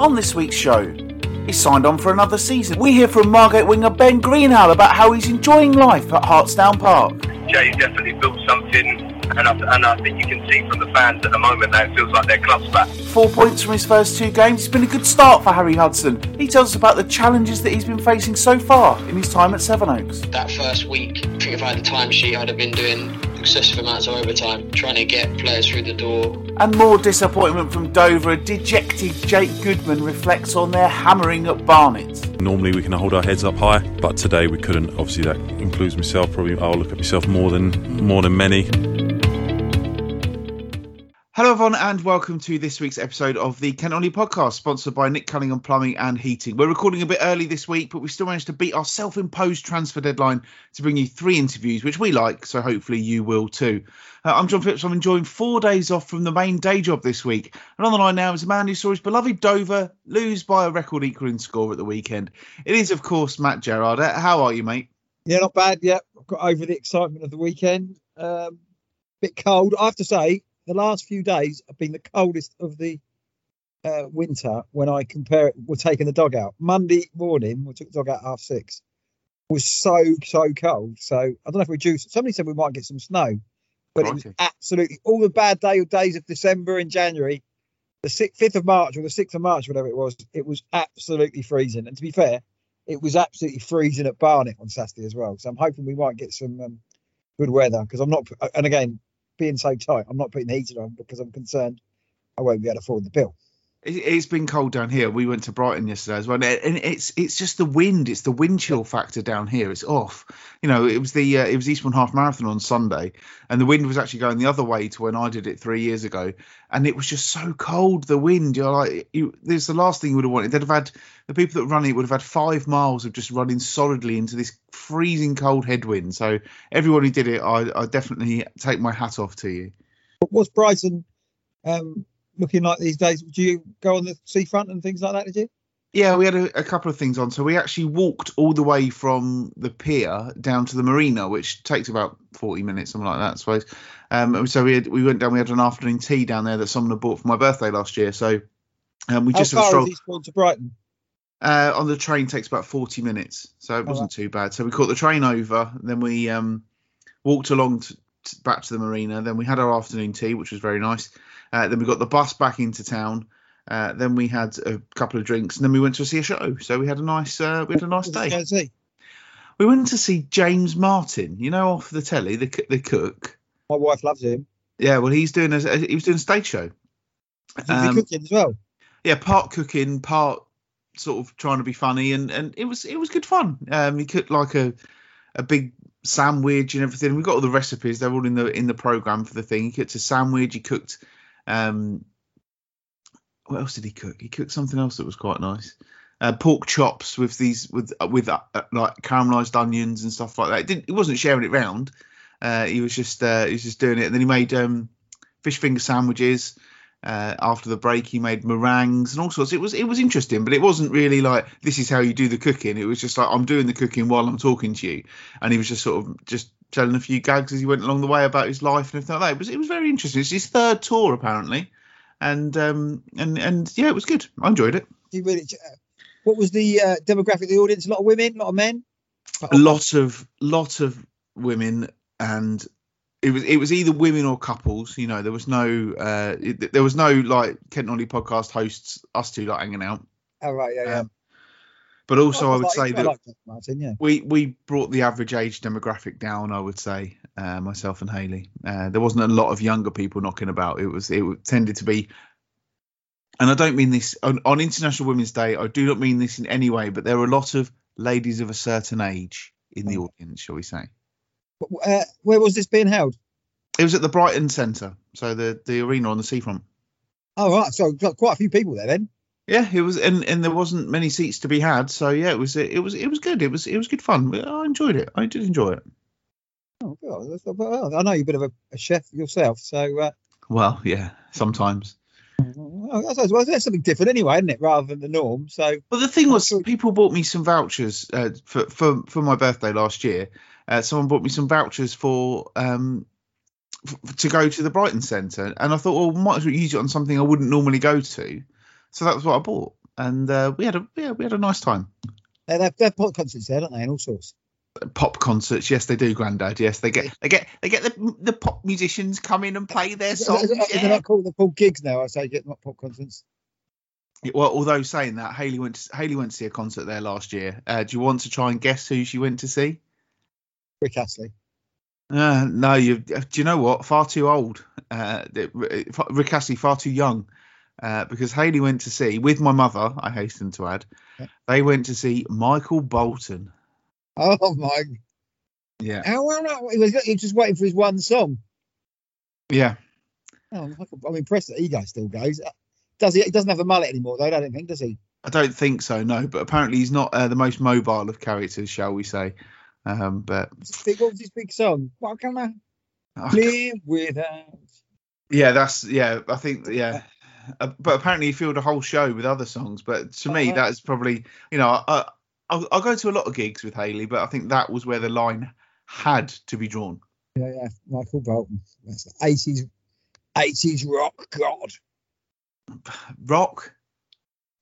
On this week's show, he's signed on for another season. We hear from Margate winger Ben Greenhalgh about how he's enjoying life at Hartsdown Park. Jay's definitely built something, and I, and I think you can see from the fans at the moment that it feels like their club's back. Four points from his first two games. It's been a good start for Harry Hudson. He tells us about the challenges that he's been facing so far in his time at Sevenoaks. That first week, I think if I had the timesheet, I'd have been doing excessive amounts of overtime, trying to get players through the door. And more disappointment from Dover. A dejected Jake Goodman reflects on their hammering at Barnet. Normally we can hold our heads up high, but today we couldn't. Obviously, that includes myself. Probably I'll look at myself more than more than many. Hello, everyone, and welcome to this week's episode of the Kent Only podcast, sponsored by Nick Cunningham Plumbing and Heating. We're recording a bit early this week, but we still managed to beat our self imposed transfer deadline to bring you three interviews, which we like, so hopefully you will too. Uh, I'm John Phillips. I'm enjoying four days off from the main day job this week. And on the line now is a man who saw his beloved Dover lose by a record equaling score at the weekend. It is, of course, Matt Gerard. Uh, How are you, mate? Yeah, not bad. Yeah, I've got over the excitement of the weekend. Um, bit cold. I have to say, the last few days have been the coldest of the uh, winter when I compare it. We're taking the dog out. Monday morning, we took the dog out half six. Was so so cold. So I don't know if we due. Somebody said we might get some snow, but it was absolutely all the bad day days of December and January. The sixth, fifth of March or the sixth of March, whatever it was, it was absolutely freezing. And to be fair, it was absolutely freezing at Barnet on Saturday as well. So I'm hoping we might get some um, good weather because I'm not. And again, being so tight, I'm not putting the heater on because I'm concerned I won't be able to afford the bill. It, it's been cold down here. We went to Brighton yesterday as well, and it's it's just the wind. It's the wind chill factor down here. It's off. You know, it was the uh, it was Eastbourne Half Marathon on Sunday, and the wind was actually going the other way to when I did it three years ago, and it was just so cold. The wind, you're like, you, this is the last thing you would have wanted. They'd have had the people that run it would have had five miles of just running solidly into this freezing cold headwind. So everyone who did it, I, I definitely take my hat off to you. What's Brighton um, looking like these days? Do you go on the seafront and things like that? Did you? Yeah, we had a, a couple of things on. So we actually walked all the way from the pier down to the marina, which takes about forty minutes, something like that, I suppose. Um, so we had, we went down. We had an afternoon tea down there that someone had bought for my birthday last year. So um, we How just had a far stroll. is Eastbourne to Brighton? Uh, on the train takes about 40 minutes, so it wasn't too bad. So we caught the train over, then we um, walked along to, to, back to the marina. Then we had our afternoon tea, which was very nice. Uh, then we got the bus back into town. Uh, then we had a couple of drinks, and then we went to see a show. So we had a nice uh, we had a nice What did you go day. We went to see James Martin, you know, off the telly, the the cook. My wife loves him. Yeah, well, he's doing a he was doing a stage show. Is Um, cooking as well? yeah, part cooking, part sort of trying to be funny, and and it was it was good fun. Um, he cooked like a a big sandwich and everything. We got all the recipes; they're all in the in the program for the thing. He cooked a sandwich. He cooked um, what else did he cook? He cooked something else that was quite nice. Uh, pork chops with these with with uh, like caramelized onions and stuff like that. It didn't, he wasn't sharing it round. Uh, he was just uh, he was just doing it. And then he made um, fish finger sandwiches. Uh, after the break, he made meringues and all sorts. It was it was interesting, but it wasn't really like this is how you do the cooking. It was just like I'm doing the cooking while I'm talking to you, and he was just sort of just telling a few gags as he went along the way about his life and everything like that. It was it was very interesting. It's his third tour apparently, and um and and yeah, it was good. I enjoyed it. Uh, What was the uh, demographic of the audience? A lot of women, a lot of men. a lot of lot of women and it was it was either women or couples you know there was no uh it, there was no like kent Nolly podcast hosts us two like hanging out. Oh right, yeah, yeah. Um, but also i would like- say that like Martin, yeah. we we brought the average age demographic down i would say uh, myself and haley uh, there wasn't a lot of younger people knocking about. It was it tended to be and i don't mean this on, on international women's day i do not mean this in any way but there were a lot of ladies of a certain age in the audience shall we say Uh, where was this being held? It was at the Brighton Centre, so the the arena on the seafront. Oh right, so got quite a few people there then. Yeah, it was, and, and there wasn't many seats to be had, so yeah, it was it was it was good. It was it was good fun. I enjoyed it. I did enjoy it. Oh God, well, I know you're a bit of a, a chef yourself, so uh, Well, yeah, sometimes. well, I suppose well, that's something different anyway, isn't it? Rather than the norm. So Well, the thing was, people bought me some vouchers uh, for for for my birthday last year. Uh, someone bought me some vouchers for um f- to go to the Brighton Centre, and I thought, well, might as well use it on something I wouldn't normally go to. So that was what I bought. and uh, we had a yeah, we had a nice time. They have, they have pop concerts there, don't they? And all sorts. Pop concerts, yes, they do, Grandad. Yes, they get they get they get the the pop musicians come in and play their songs. They're yeah. not called, they're called gigs now. I say get not pop concerts. Well, although saying that, Haley went to, Haley went to see a concert there last year. Uh, do you want to try and guess who she went to see? Rick Astley. Uh, no, you. Do you know what? Far too old. Uh, Rick Astley, far too young. Uh, because Haley went to see with my mother. I hasten to add, Yeah. they went to see Michael Bolton. Oh my! Yeah, How well? He was, he was just waiting for his one song. yeah. Oh, I'm I'm impressed that he guy still goes. Does he? He doesn't have a mullet anymore, though. I don't think, does he? I don't think so. No, but apparently he's not uh, the most mobile of characters, shall we say? Um, but What's his big- What was his big song? What can I oh, live without? yeah, that's yeah. I think yeah. Uh, but apparently he filled a whole show with other songs. But to me, Uh-huh. that's probably you know I, I'll go to a lot of gigs with Haley, but I think that was where the line had to be drawn. Yeah, yeah. Michael Bolton. That's the 80s, 80s rock god. Rock,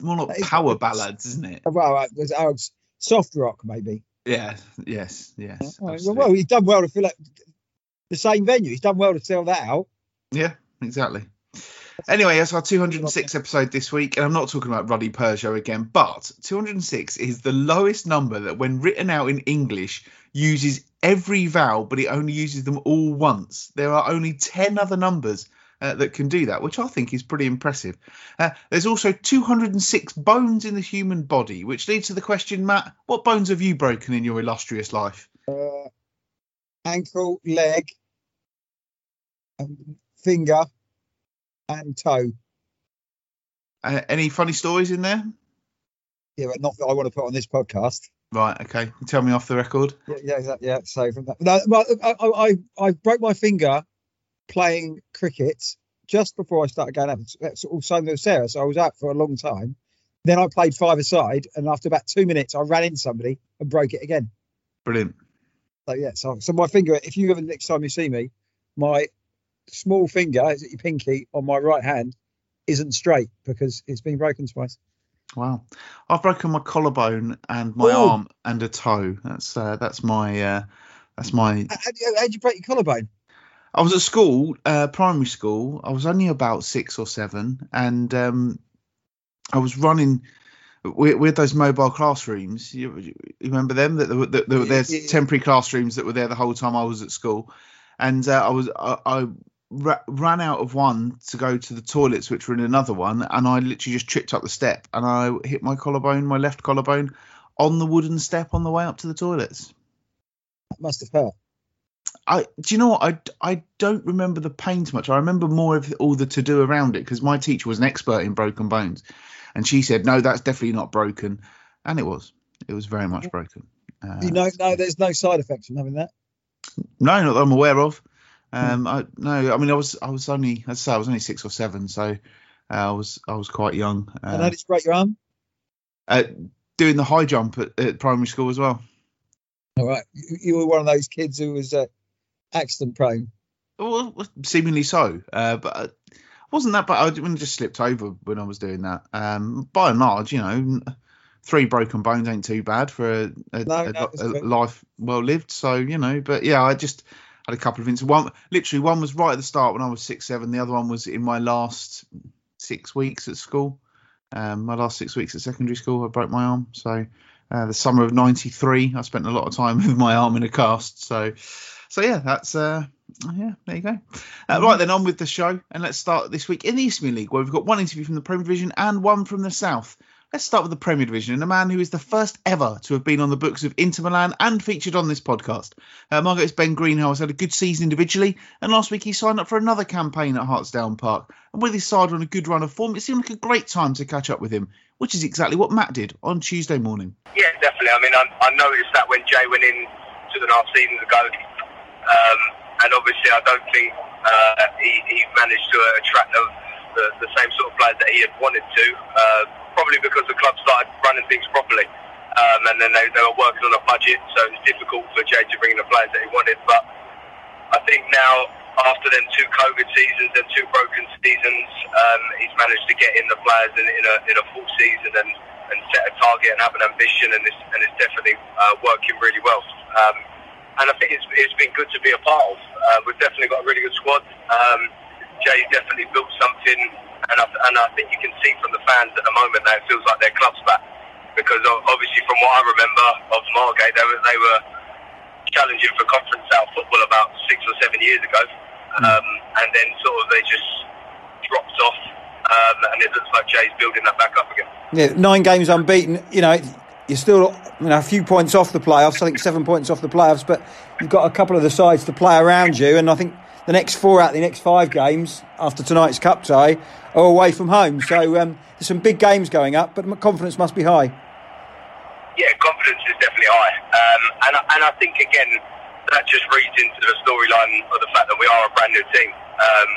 more like power ballads, isn't it? Oh, Well, uh, there's, oh, soft rock maybe. Yeah. Yes. Yes. Well, well, he's done well to fill up the same venue. He's done well to sell that out. Yeah, exactly. Anyway, that's our 206 episode this week, and I'm not talking about Ruddy Peugeot again, but 206 is the lowest number that, when written out in English, uses every vowel, but it only uses them all once. There are only 10 other numbers uh, that can do that, which I think is pretty impressive. Uh, there's also 206 bones in the human body, which leads to the question, Matt, what bones have you broken in your illustrious life? Uh, ankle, leg, um, finger, and toe. Uh, any funny stories in there? Yeah, but not that I want to put on this podcast. Right, okay. Tell me off the record. Yeah, yeah, exactly. Yeah. So from that, no, well, I, I I broke my finger playing cricket just before I started going out. That's all same with Sarah. So I was out for a long time. Then I played five aside, and after about two minutes, I ran into somebody and broke it again. Brilliant. So yeah, so, so my finger. If you ever next time you see me, my small finger, is it your pinky on my right hand, isn't straight because it's been broken twice. Wow, I've broken my collarbone and my Ooh. arm and a toe. That's uh, that's my uh, that's my. How, how'd how'd you break your collarbone? I was at school, uh, primary school. I was only about six or seven, and um, I was running. We, we had those mobile classrooms. You, you remember them? That there were, that there were Yeah, there's yeah, yeah. temporary classrooms that were there the whole time I was at school, and uh, I was I, I ra- ran out of one to go to the toilets, which were in another one, and I literally just tripped up the step and I hit my collarbone, my left collarbone, on the wooden step on the way up to the toilets. That must have hurt. I do you know what I, I don't remember the pain too much. I remember more of all the to do around it because my teacher was an expert in broken bones, and she said no, that's definitely not broken, and it was. It was very much broken. Uh, You know, no, there's no side effects from having that. no, not that I'm aware of. Um, I no, I mean I was I was only as I say I was only six or seven, so uh, I was I was quite young. and Uh, how did you break your arm? uh, doing the high jump at, at primary school as well. All right, you, you were one of those kids who was uh, accident prone. Well, seemingly so, uh, but uh, wasn't that bad. I just slipped over when I was doing that. Um, by and large, you know, three broken bones ain't too bad for a, a, No, a- no, a life well lived. So you know, but yeah, I just had a couple of incidents. One, literally, one was right at the start when I was six, seven. The other one was in my last six weeks at school. Um, my last six weeks at secondary school, I broke my arm. So uh, the summer of '93, I spent a lot of time with my arm in a cast. So, so yeah, that's uh, yeah, there you go. Uh, right then, on with the show, and let's start this week in the Eastern League, where we've got one interview from the Premier Division and one from the South. Let's start with the Premier Division and a man who is the first ever to have been on the books of Inter Milan and featured on this podcast. Uh, Margate is Ben Greenhalgh had a good season individually, and last week he signed up for another campaign at Hartsdown Park. And with his side on a good run of form, it seemed like a great time to catch up with him, which is exactly what Matt did on Tuesday morning. Yeah, definitely. I mean, I, I noticed that when Jay went in two and a half seasons ago, um, and obviously I don't think uh, he, he managed to attract the, the, the same sort of players that he had wanted to, uh, probably because the club started running things properly. Um, and then they, they were working on a budget, so it was difficult for Jay to bring in the players that he wanted. But I think now, after them two COVID seasons and two broken seasons, um, he's managed to get in the players in, in, a, in a full season and, and set a target and have an ambition, and it's, and it's definitely uh, working really well. Um, and I think it's, it's been good to be a part of. Uh, we've definitely got a really good squad. Um, Jay's definitely built something, and I, and I think you can see from the fans at the moment that it feels like their club's back. Because obviously, from what I remember of Margate, they were, they were challenging for Conference South football about six or seven years ago, um, and then sort of they just dropped off, um, and it looks like Jay's building that back up again. Yeah, nine games unbeaten. You know, you're still you know a few points off the playoffs. I think seven points off the playoffs, but you've got a couple of the sides to play around you, and I think the next four out of the next five games after tonight's cup tie are away from home. So um, there's some big games going up, but confidence must be high. Yeah, confidence is definitely high, um, and and I think again that just reads into the storyline of the fact that we are a brand new team. Um,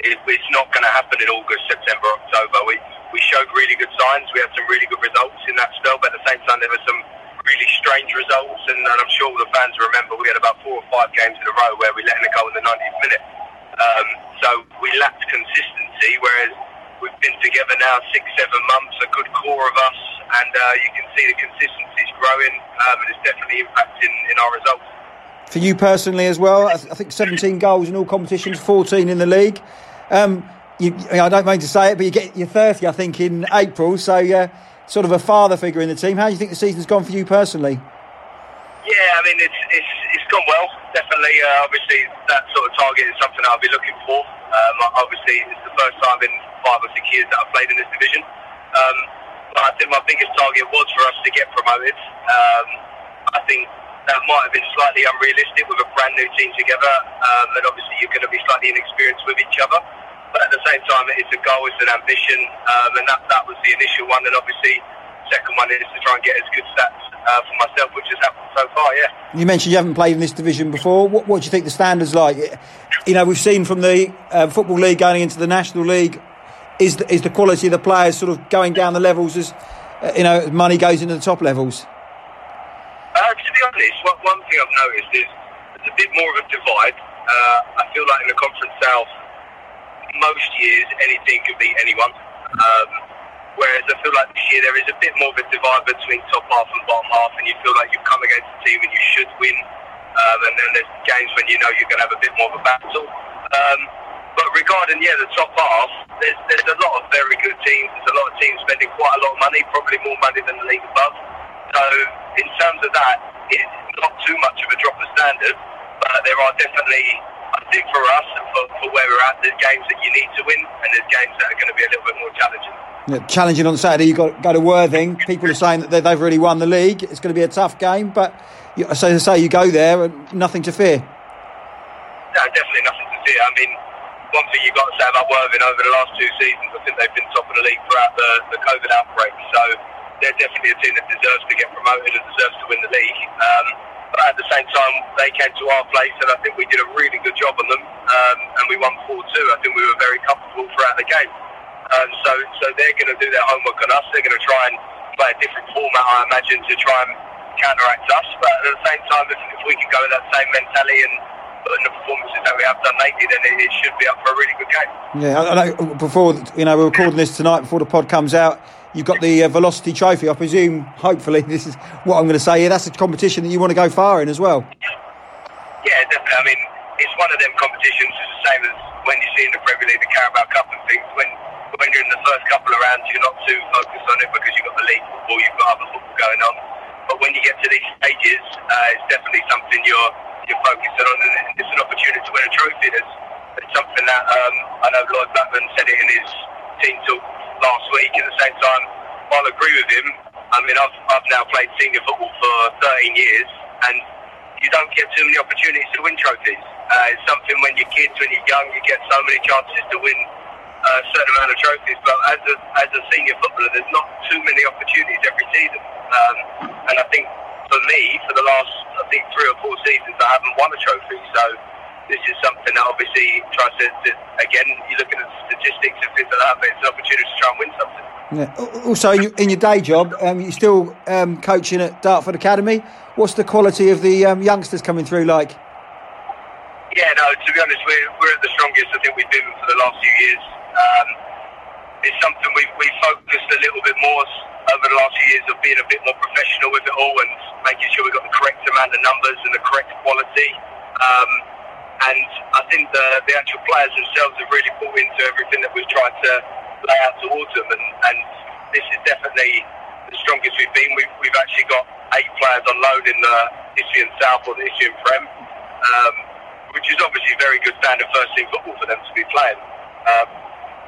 it, it's not going to happen in August, September, October. We we showed really good signs. We had some really good results in that spell, but at the same time, there were some really strange results. And, and I'm sure all the fans remember we had about four or five games in a row where we let in a goal in the 90th minute. Um, so we lacked consistency, whereas we've been together now six, seven months, a good core of us, and uh, you can see the consistency is growing, um, and it's definitely impacting in our results. For you personally as well, I, th- I think 17 goals in all competitions, 14 in the league. Um, you, I don't mean to say it, but you get your 30, I think, in April. So, uh, sort of a father figure in the team. How do you think the season's gone for you personally? Yeah, I mean, it's it's, it's gone well. Definitely, uh, obviously, that sort of target is something I'll be looking for. Um, obviously, it's the first time in five or six years that I've played in this division. Um, but I think my biggest target was for us to get promoted. Um, I think that might have been slightly unrealistic with a brand new team together, um, and obviously you're going to be slightly inexperienced with each other. But at the same time, it's a goal, it's an ambition, um, and that, that was the initial one. And obviously, second one is to try and get as good stats uh, for myself, which has happened so far. Yeah. You mentioned you haven't played in this division before. What, what do you think the standards like? You know, we've seen from the uh, football league going into the national league, is the, is the quality of the players sort of going down the levels as uh, you know money goes into the top levels? Uh, to be honest, one, one thing I've noticed is there's a bit more of a divide. Uh, I feel like in the Conference South most years anything could beat anyone. Um, whereas I feel like this year there is a bit more of a divide between top half and bottom half, and you feel like you've come against a team and you should win. Um, and then there's games when you know you're going to have a bit more of a battle. Um, but regarding yeah the top half, there's there's a lot of very good teams. There's a lot of teams spending quite a lot of money, probably more money than the league above. So in terms of that, it's not too much of a drop of standard, but there are definitely I think for us, for, for where we're at, there's games that you need to win, and there's games that are going to be a little bit more challenging. Yeah, challenging on Saturday, you got go to Worthing. People are saying that they've really won the league. It's going to be a tough game, but so to say, you go there and nothing to fear. No, definitely nothing to fear. I mean, one thing you've got to say about Worthing over the last two seasons, I think they've been top of the league throughout the, the COVID outbreak. So they're definitely a team that deserves to get promoted and deserves to win the league. Um, but at the same time, they came to our place, and I think we did a really good job on them, um, and we won 4 2. I think we were very comfortable throughout the game. Um, so, so they're going to do their homework on us. They're going to try and play a different format, I imagine, to try and counteract us. But at the same time, if, if we can go with that same mentality and in the performances that we have done lately, then it, should be up for a really good game. Yeah, I know. Before you know, we're recording this tonight before the pod comes out. You've got the uh, Velocity Trophy. I presume, hopefully, this is what I'm going to say here. That's a competition that you want to go far in as well. Yeah, definitely. I mean, it's one of them competitions. It's the same as when you see in the Premier League the Carabao Cup and things. When when you're in the first couple of rounds, you're not too focused on it because you've got the league football, you've got other football going on. But when you get to these stages, uh, it's definitely something you're you're focused on, and it's an opportunity to win a trophy. It's, it's something that um, I know Lloyd Blackman said it in his team talk last week. At the same time, I'll agree with him. I mean, I've, I've now played senior football for 13 years, and you don't get too many opportunities to win trophies. Uh, it's something when you're kids, when you're young, you get so many chances to win uh, a certain amount of trophies. But as a, as a senior footballer, there's not too many opportunities every season. Um, and I think for me, for the last, I think, three or four seasons, I haven't won a trophy. So this is something that obviously tries to, to again, you're looking at statistics and things like that, but it's an opportunity to try and win something. Yeah. Also, in your, in your day job, um, you're still um, coaching at Dartford Academy. What's the quality of the um, youngsters coming through like? Yeah, no, to be honest, we're, we're at the strongest I think we've been for the last few years. Um, it's something we've, we've focused a little bit more over the last few years of being a bit more professional with it all and making sure we've got the correct amount of numbers and the correct quality. Um, and I think the, the actual players themselves have really bought into everything that we've tried to lay out towards them. And, and this is definitely the strongest we've been. We've, we've actually got eight players on loan in the Isthmian South or the Isthmian Prem, um, which is obviously very good standard first team football for them to be playing. Um,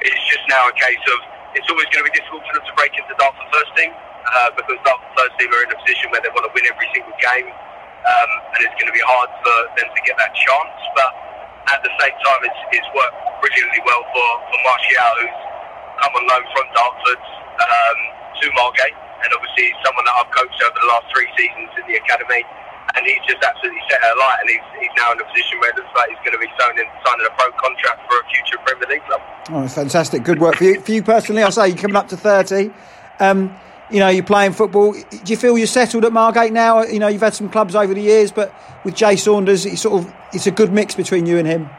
it's just now a case of it's always going to be difficult for them to break into Dartford first team uh, because Dartford first team are in a position where they want to win every single game um, and it's going to be hard for them to get that chance. But at the same time, it's, it's worked brilliantly well for, for Martial, who's come on loan from Dartford um, to Margate, and obviously someone that I've coached over the last three seasons in the academy. And he's just absolutely set her light, and he's, he's now in a position where it looks like he's going to be signing, signing a pro contract for a future Premier League club. Oh, fantastic. Good work for you. For you personally, I say you're coming up to 30. Um, you know, you're playing football. Do you feel you're settled at Margate now? You know, you've had some clubs over the years, but with Jay Saunders, it's sort of it's a good mix between you and him.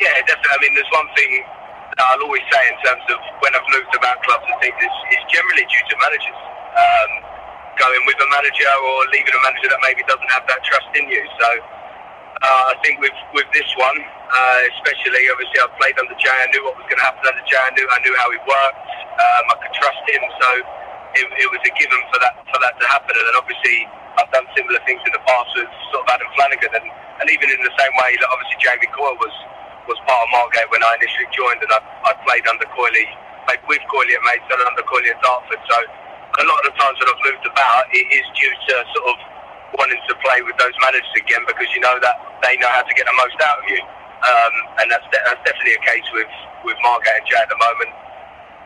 Yeah, definitely. I mean, there's one thing that I'll always say in terms of when I've moved about clubs and things, it's, it's generally due to managers. Um, going with a manager or leaving a manager that maybe doesn't have that trust in you. So uh, I think with with this one, uh, especially obviously I played under Jay, I knew what was going to happen under Jay, I knew I knew how he worked, um, I could trust him. So it, it was a given for that for that to happen. And then obviously I've done similar things in the past with sort of Adam Flanagan, and, and even in the same way that obviously Jamie Coyle was was part of Margate when I initially joined, and I, I played under Coyley, played with Coyley at Maidstone and under Coyley at Dartford. So a lot of the times when I've moved about, it is due to sort of wanting to play with those managers again because you know that they know how to get the most out of you. Um, and that's, de- that's definitely a case with, with Margate and Jay at the moment.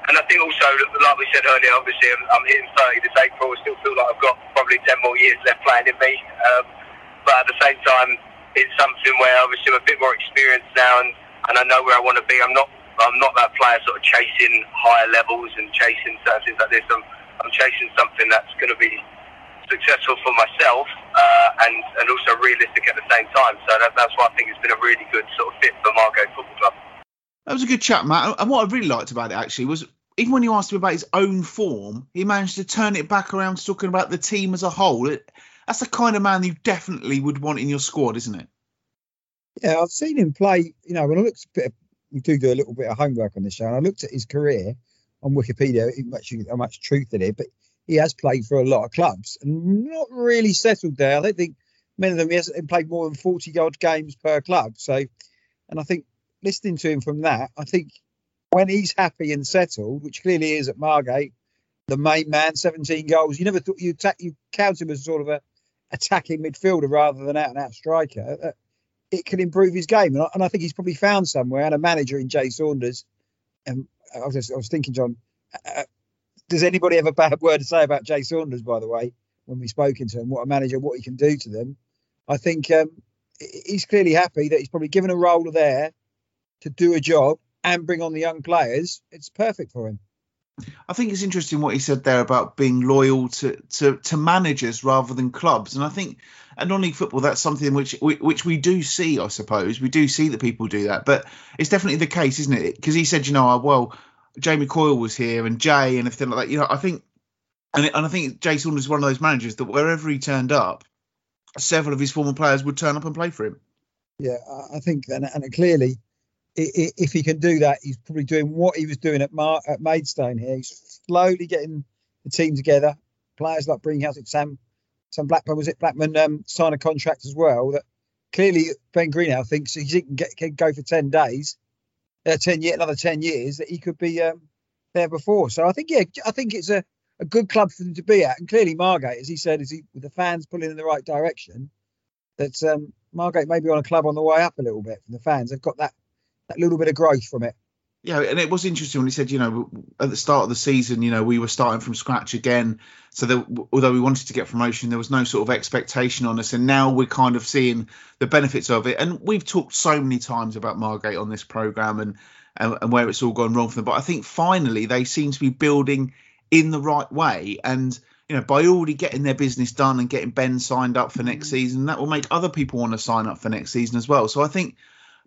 And I think also, like we said earlier, obviously I'm, I'm hitting 30 this April. I still feel like I've got probably 10 more years left playing in me. Um, but at the same time, it's something where obviously I'm a bit more experienced now, and, and I know where I want to be. I'm not I'm not that player sort of chasing higher levels and chasing certain things like this. I'm I'm chasing something that's going to be successful for myself uh, and and also realistic at the same time. So that, that's why I think it's been a really good sort of fit for Margate Football Club. That was a good chat, Matt. And what I really liked about it actually was even when you asked him about his own form, he managed to turn it back around to talking about the team as a whole. It, that's the kind of man you definitely would want in your squad, isn't it? Yeah, I've seen him play. You know, when I looked a bit, of, we do do a little bit of homework on this show, and I looked at his career on Wikipedia. Actually, how much truth in it, but he has played for a lot of clubs and not really settled there. I don't think many of them he hasn't played more than forty odd games per club. So, and I think listening to him from that, I think when he's happy and settled, which clearly is at Margate, the main man, 17 goals. You never thought you attack, you count him as sort of a attacking midfielder rather than out and out striker. Uh, it can improve his game, and I, and I, think he's probably found somewhere and a manager in Jay Saunders. And I was just, I was thinking, John, uh, does anybody have a bad word to say about Jay Saunders? By the way, when we spoken to him, what a manager, what he can do to them. I think um, he's clearly happy that he's probably given a role there to do a job and bring on the young players, it's perfect for him. I think it's interesting what he said there about being loyal to, to, to managers rather than clubs, and I think at non-league football that's something which which we do see. I suppose we do see that people do that, but it's definitely the case, isn't it? Because he said, you know, oh, well, Jamie Coyle was here and Jay and everything like that. You know, I think, and, and I think Jay Saunders is one of those managers that wherever he turned up, several of his former players would turn up and play for him. Yeah, I think, and, and clearly if he can do that, he's probably doing what he was doing at, Mar- at Maidstone here. He's slowly getting the team together. Players like Bringhouser, Sam, Sam Blackman was it Blackman um, sign a contract as well. That clearly Ben Greenhalgh thinks he can, get, can go for ten days, uh, ten year, another ten years that he could be um, there before. So I think yeah, I think it's a, a good club for them to be at. And clearly Margate, as he said, is he with the fans pulling in the right direction. That um, Margate may be on a club on the way up a little bit from the fans. They've got that that little bit of growth from it. Yeah, and it was interesting when he said, you know, at the start of the season, you know, we were starting from scratch again. So that although we wanted to get promotion, there was no sort of expectation on us, and now we're kind of seeing the benefits of it. And we've talked so many times about Margate on this program and and, and where it's all gone wrong for them. But I think finally they seem to be building in the right way, and you know, by already getting their business done and getting Ben signed up for next mm-hmm. season, that will make other people want to sign up for next season as well. So I think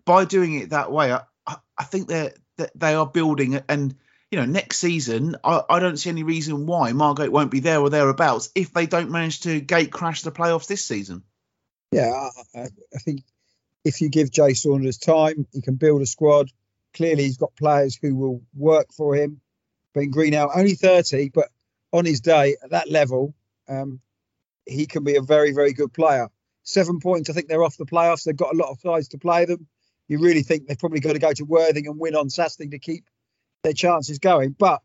by doing it that way, I, I think they're they are building and you know, next season, I, I don't see any reason why Margate won't be there or thereabouts if they don't manage to gate crash the playoffs this season. Yeah, I, I think if you give Jay Saunders time, he can build a squad. Clearly, he's got players who will work for him. Ben Greenhalgh, only 30, but on his day at that level, um, he can be a very, very good player. Seven points, I think they're off the playoffs. They've got a lot of sides to play them. You really think they've probably got to go to Worthing and win on Saturday to keep their chances going. But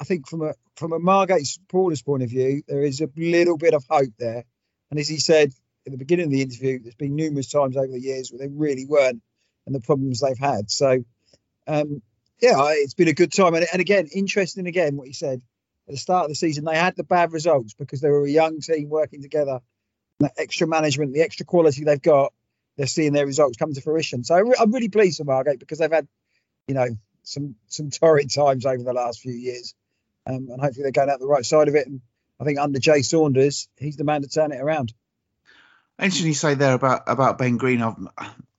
I think from a from a Margate supporter's point of view, there is a little bit of hope there. And as he said at the beginning of the interview, there's been numerous times over the years where they really weren't, and the problems they've had. So, um, yeah, it's been a good time. And, and again, interesting again what he said at the start of the season. They had the bad results because they were a young team working together. The extra management, the extra quality they've got, they're seeing their results come to fruition. So I'm really pleased for Margate because they've had, you know, some some torrid times over the last few years, um, and hopefully they're going out the right side of it. And I think under Jay Saunders, he's the man to turn it around. Interesting you say there about about Ben Green. I,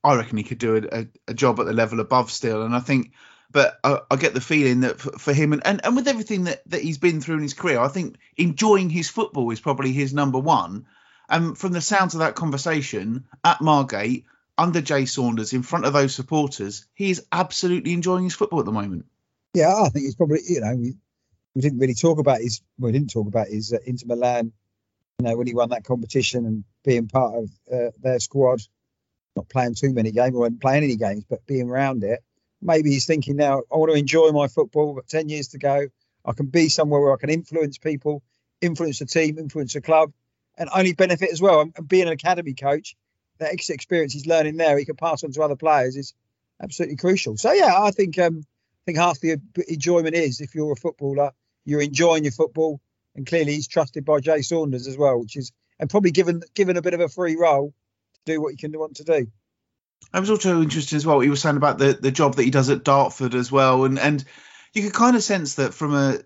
I reckon he could do a, a, job at the level above still, and I think. But I, I get the feeling that for, for him and, and, and with everything that, that he's been through in his career, I think enjoying his football is probably his number one. And from the sounds of that conversation at Margate, under Jay Saunders in front of those supporters, he is absolutely enjoying his football at the moment. Yeah, I think he's probably you know we, we didn't really talk about his we didn't talk about his uh, Inter Milan, you know when he won that competition and being part of uh, their squad, not playing too many games, or playing any games, but being around it. Maybe he's thinking now I want to enjoy my football. I've got ten years to go. I can be somewhere where I can influence people, influence the team, influence the club, and only benefit as well. And being an academy coach, that experience he's learning there, he can pass on to other players is absolutely crucial. So yeah, I think um, I think half the enjoyment is if you're a footballer, you're enjoying your football, and clearly he's trusted by Jay Saunders as well, which is and probably given given a bit of a free role to do what he can want to do. I was also interested as well. What he was saying about the the job that he does at Dartford as well, and and you could kind of sense that from a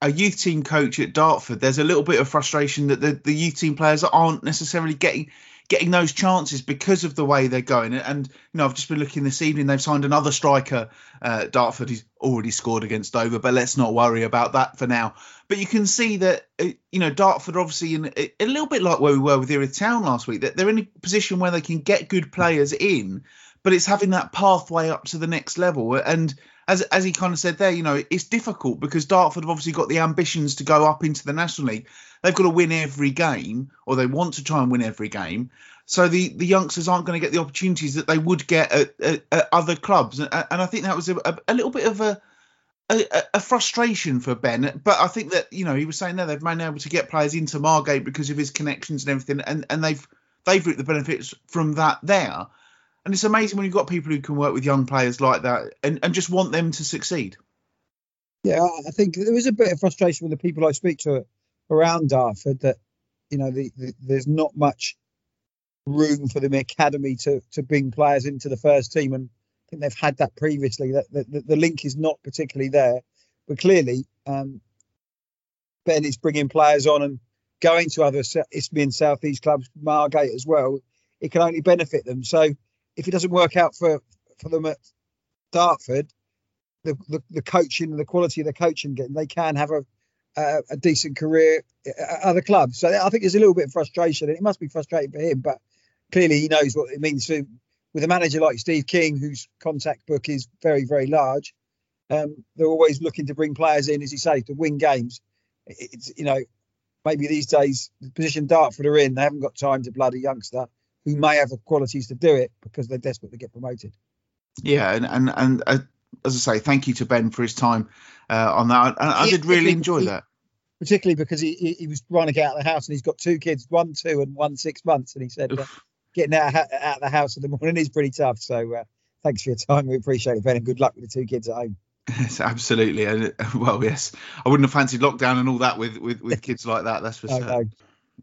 a youth team coach at Dartford, there's a little bit of frustration that the, the youth team players aren't necessarily getting getting those chances because of the way they're going. And you know, I've just been looking this evening. They've signed another striker. Uh, Dartford. He's already scored against Dover, but let's not worry about that for now. But you can see that uh, you know Dartford obviously in a, a little bit like where we were with Erith Town last week. That they're in a position where they can get good players in, but it's having that pathway up to the next level and as as he kind of said there, you know, it's difficult because Dartford have obviously got the ambitions to go up into the National League. They've got to win every game, or they want to try and win every game. So the, the youngsters aren't going to get the opportunities that they would get at, at, at other clubs, and, and, I think that was a, a, little bit of a, a, a frustration for Ben. But I think that you know he was saying there they've been able to get players into Margate because of his connections and everything, and, and they've they've reaped the benefits from that there. And it's amazing when you've got people who can work with young players like that and, and just want them to succeed. Yeah, I think there is a bit of frustration with the people I speak to around Dartford that, you know, the, the, there's not much room for the academy to, to bring players into the first team. And I think they've had that previously, that the, the link is not particularly there. But clearly, um, Ben is bringing players on and going to other Isthmian South East clubs, Margate as well. It can only benefit them. So if it doesn't work out for for them at Dartford, the the, the coaching and the quality of the coaching getting, they can have a a, a decent career at other clubs. So I think there's a little bit of frustration, and it must be frustrating for him. But clearly, he knows what it means to with a manager like Steve King, whose contact book is very very large. Um, they're always looking to bring players in, as you say, to win games. It's you know maybe these days the position Dartford are in, they haven't got time to blood a youngster who may have the qualities to do it because they're desperate to get promoted. Yeah, and and and uh, as I say, thank you to Ben for his time uh, on that. I, I did really enjoy that. Particularly because he, he, was trying to get out of the house and he's got two kids, one two and one six months, and he said uh, getting out out of the house in the morning is pretty tough. So uh, thanks for your time, we appreciate it, Ben, and good luck with the two kids at home. Yes, absolutely. And well, yes, I wouldn't have fancied lockdown and all that with with, with kids like that. That's for certain.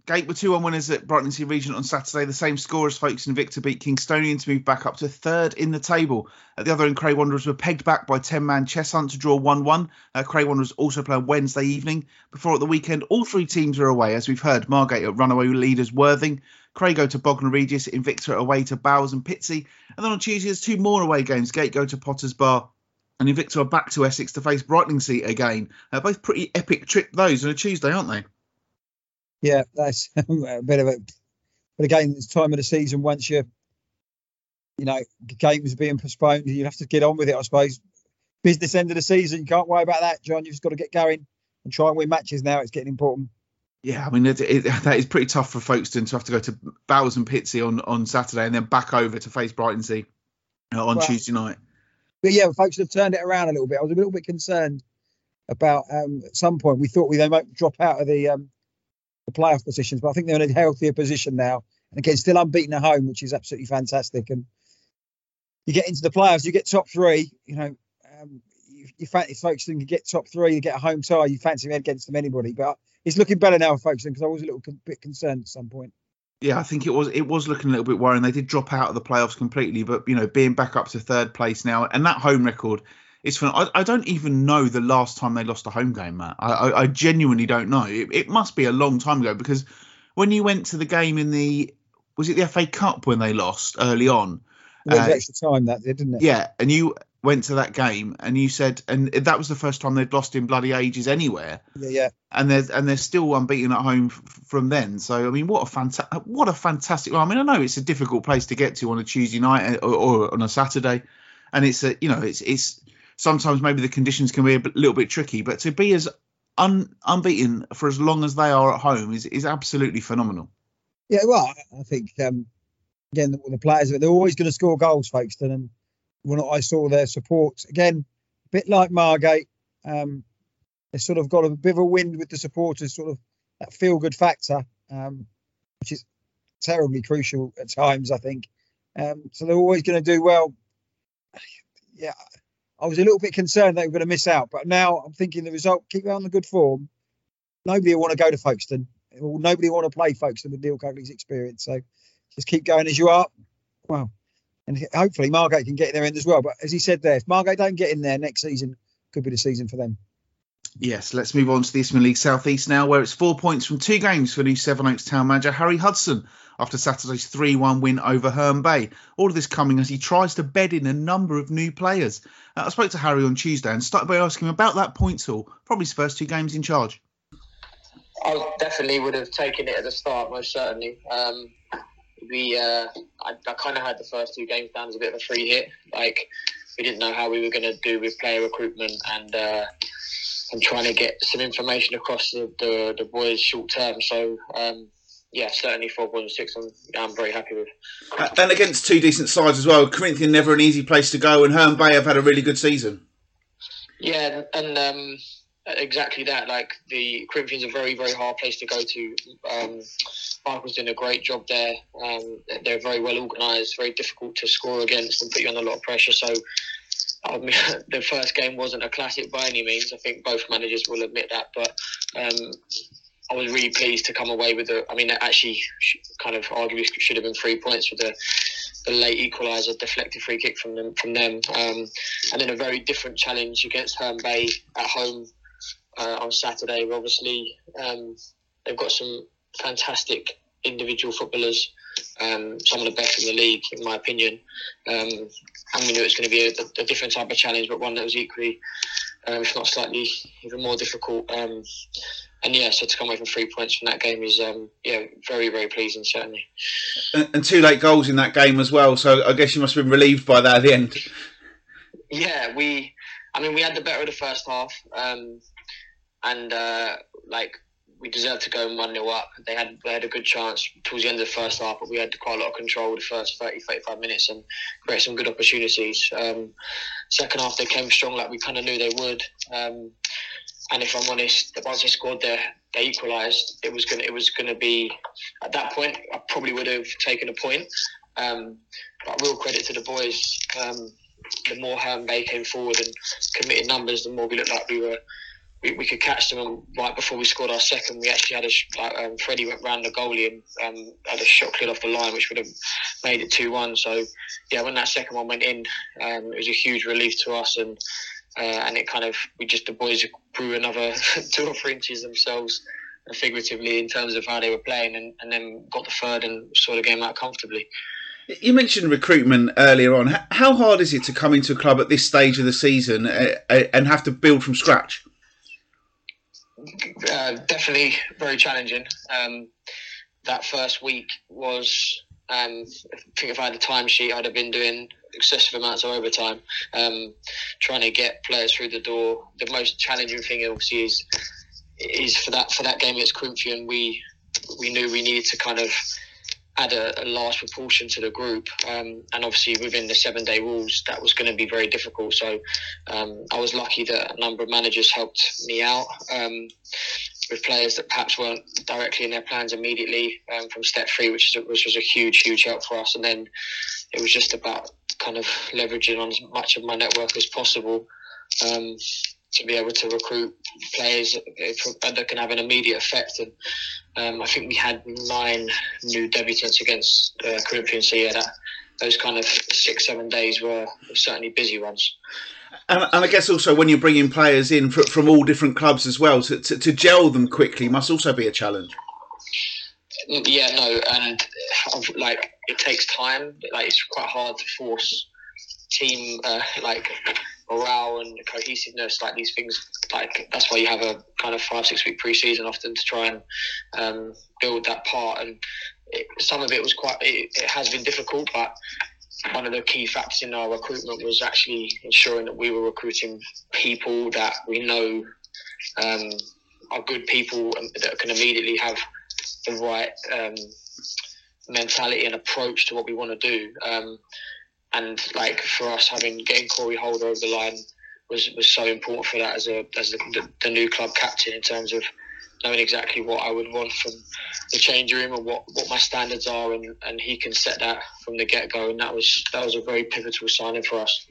Gate were 2 1 winners at Brightlingsea Regent on Saturday. The same score as Folkestone Invicta beat Kingstonian to move back up to third in the table. At the other end, Cray Wanderers were pegged back by 10 man Cheshunt to draw 1 1. Uh, Cray Wanderers also playing Wednesday evening. Before at the weekend, all three teams are away. As we've heard, Margate at runaway leaders Worthing. Cray go to Bognor Regis, Invicta away to Bowers and Pitsea. And then on Tuesday, there's two more away games. Gate go to Potters Bar and Invicta are back to Essex to face Brightlingsea again. Uh, both pretty epic trip those on a Tuesday, aren't they? Yeah, that's a bit of a. But again, it's time of the season. Once you, you know, games are being postponed, you have to get on with it. I suppose. Business end of the season, you can't worry about that, John. You've just got to get going and try and win matches now. It's getting important. Yeah, I mean it, it, that is pretty tough for Folkestone to have to go to Bowers and Pitsea on, on Saturday and then back over to face Brightlingsea uh, on Well, Tuesday night. But yeah, folks have turned it around a little bit. I was a little bit concerned about um, at some point we thought we they might drop out of the um, the playoff positions, but I think they're in a healthier position now. And again, still unbeaten at home, which is absolutely fantastic. And you get into the playoffs, you get top three. You know, um, you, you fancy Folkestone can get top three, you get a home tie, you fancy them against them anybody. But it's looking better now for because I was a little con- bit concerned at some point. Yeah, I think it was it was looking a little bit worrying. They did drop out of the playoffs completely, but you know, being back up to third place now and that home record is fun. I, I don't even know the last time they lost a home game, Matt. I, I, I genuinely don't know. It, it must be a long time ago because when you went to the game in the was it the FA Cup when they lost early on? Was Uh, extra time that did, didn't it? Yeah, and you went to that game and you said, and that was the first time they'd lost in bloody ages anywhere, yeah, yeah. and they're and they're still unbeaten at home f- from then. So I mean, what a fantastic, what a fantastic. Well, I mean, I know it's a difficult place to get to on a Tuesday night or, or on a Saturday, and it's a you know it's it's sometimes maybe the conditions can be a little bit tricky, but to be as un, unbeaten for as long as they are at home is is absolutely phenomenal. Yeah, well, I think um, again the, the players they're always going to score goals, Folkestone, and when I saw their support again, a bit like Margate, um, they sort of got a bit of a wind with the supporters, sort of that feel good factor, um, which is terribly crucial at times, I think. Um, so they're always going to do well. Yeah, I was a little bit concerned they were going to miss out, but now I'm thinking the result keep on the good form. Nobody will want to go to Folkestone. Nobody want to play Folkestone with Neil Cugley's experience. So just keep going as you are. Well, and hopefully Margate can get in there in as well. But as he said there, if Margate don't get in there next season, could be the season for them. Yes, let's move on to the Isthmian League South East now, where it's four points from two games for new Sevenoaks town manager Harry Hudson after Saturday's 3 1 win over Herne Bay. All of this coming as he tries to bed in a number of new players. Uh, I spoke to Harry on Tuesday and started by asking him about that points haul, probably his first two games in charge. I definitely would have taken it at the start, most certainly. Um, we, uh, I, I kind of had the first two games down as a bit of a free hit. Like we didn't know how we were going to do with player recruitment and uh, and trying to get some information across the, the, the boys short term. So um, yeah, certainly four point six. I'm I'm very happy with. Uh, and against two decent sides as well. Corinthian never an easy place to go, and Herne Bay have had a really good season. Yeah, and um, exactly that. Like the Corinthians are a very, very hard place to go to. Um, Michael's doing a great job there. Um, they're very well organised, very difficult to score against, and put you under a lot of pressure. So. I mean, the first game wasn't a classic by any means. I think both managers will admit that. But um, I was really pleased to come away with I mean, actually kind of arguably should have been three points with the, the late equaliser, deflected free kick from them. From them, um, and then a very different challenge against Herne Bay at home uh, on Saturday. Obviously, um, they've got some fantastic individual footballers, um, some of the best in the league, in my opinion. Um, and we knew it was going to be a, a different type of challenge, but one that was equally, um, if not slightly, even more difficult. Um, and yeah, so to come away from three points from that game is um, yeah very very pleasing certainly. And, and two late goals in that game as well. So I guess you must have been relieved by that at the end. Yeah, we. I mean, we had the better of the first half, um, and uh, like we deserved to go one 0 up. They had they had a good chance towards the end of the first half, but we had quite a lot of control the first 30, 35 minutes and created some good opportunities. Um, second half, they came strong like we kind of knew they would. Um, and if I'm honest, once they scored there, they equalised. It was gonna it was gonna be at that point. I probably would have taken a point. Um, but real credit to the boys. Um, the more Herne Bay came forward and committed numbers, the more we looked like we were we, we could catch them. And right before we scored our second, we actually had a like um, Freddie went round the goalie and um, had a shot cleared off the line, which would have made it two one. So yeah, when that second one went in, um, it was a huge relief to us and. Uh, and it kind of we just the boys grew another two or three inches themselves figuratively in terms of how they were playing and, and then got the third and saw the game out comfortably You mentioned recruitment earlier on. How hard is it to come into a club at this stage of the season uh, uh, and have to build from scratch? Uh, definitely very challenging. Um, that first week was, um, I think if I had a timesheet, I'd have been doing excessive amounts of overtime, um, trying to get players through the door. The most challenging thing, obviously, is is for that for that game against Corinthian. We we knew we needed to kind of add a, a large proportion to the group, um, and obviously within the seven day rules, that was going to be very difficult. So um, I was lucky that a number of managers helped me out um, with players that perhaps weren't directly in their plans immediately um, from step three, which, is, which was a huge, huge help for us. And then it was just about kind of leveraging on as much of my network as possible um, to be able to recruit players that can have an immediate effect. And um, I think we had nine new debutants against uh, Corinthians. So yeah, that, those kind of six, seven days were certainly busy ones. And, and, I guess also when you're bringing players in from, from all different clubs as well, to, to, to, gel them quickly must also be a challenge. Yeah, no, and like it takes time. Like it's quite hard to force team uh, like morale and cohesiveness, like these things. Like that's why you have a kind of five six week preseason often to try and um, build that part. And it, some of it was quite. It, it has been difficult, but one of the key factors in our recruitment was actually ensuring that we were recruiting people that we know um, are good people that can immediately have the right um, mentality and approach to what we want to do. Um, and like for us having getting Corey Holder over the line was was so important for that as a as the, the, the, new club captain in terms of knowing exactly what I would want from the change room and what, what my standards are and, and he can set that from the get go and that was that was a very pivotal signing for us.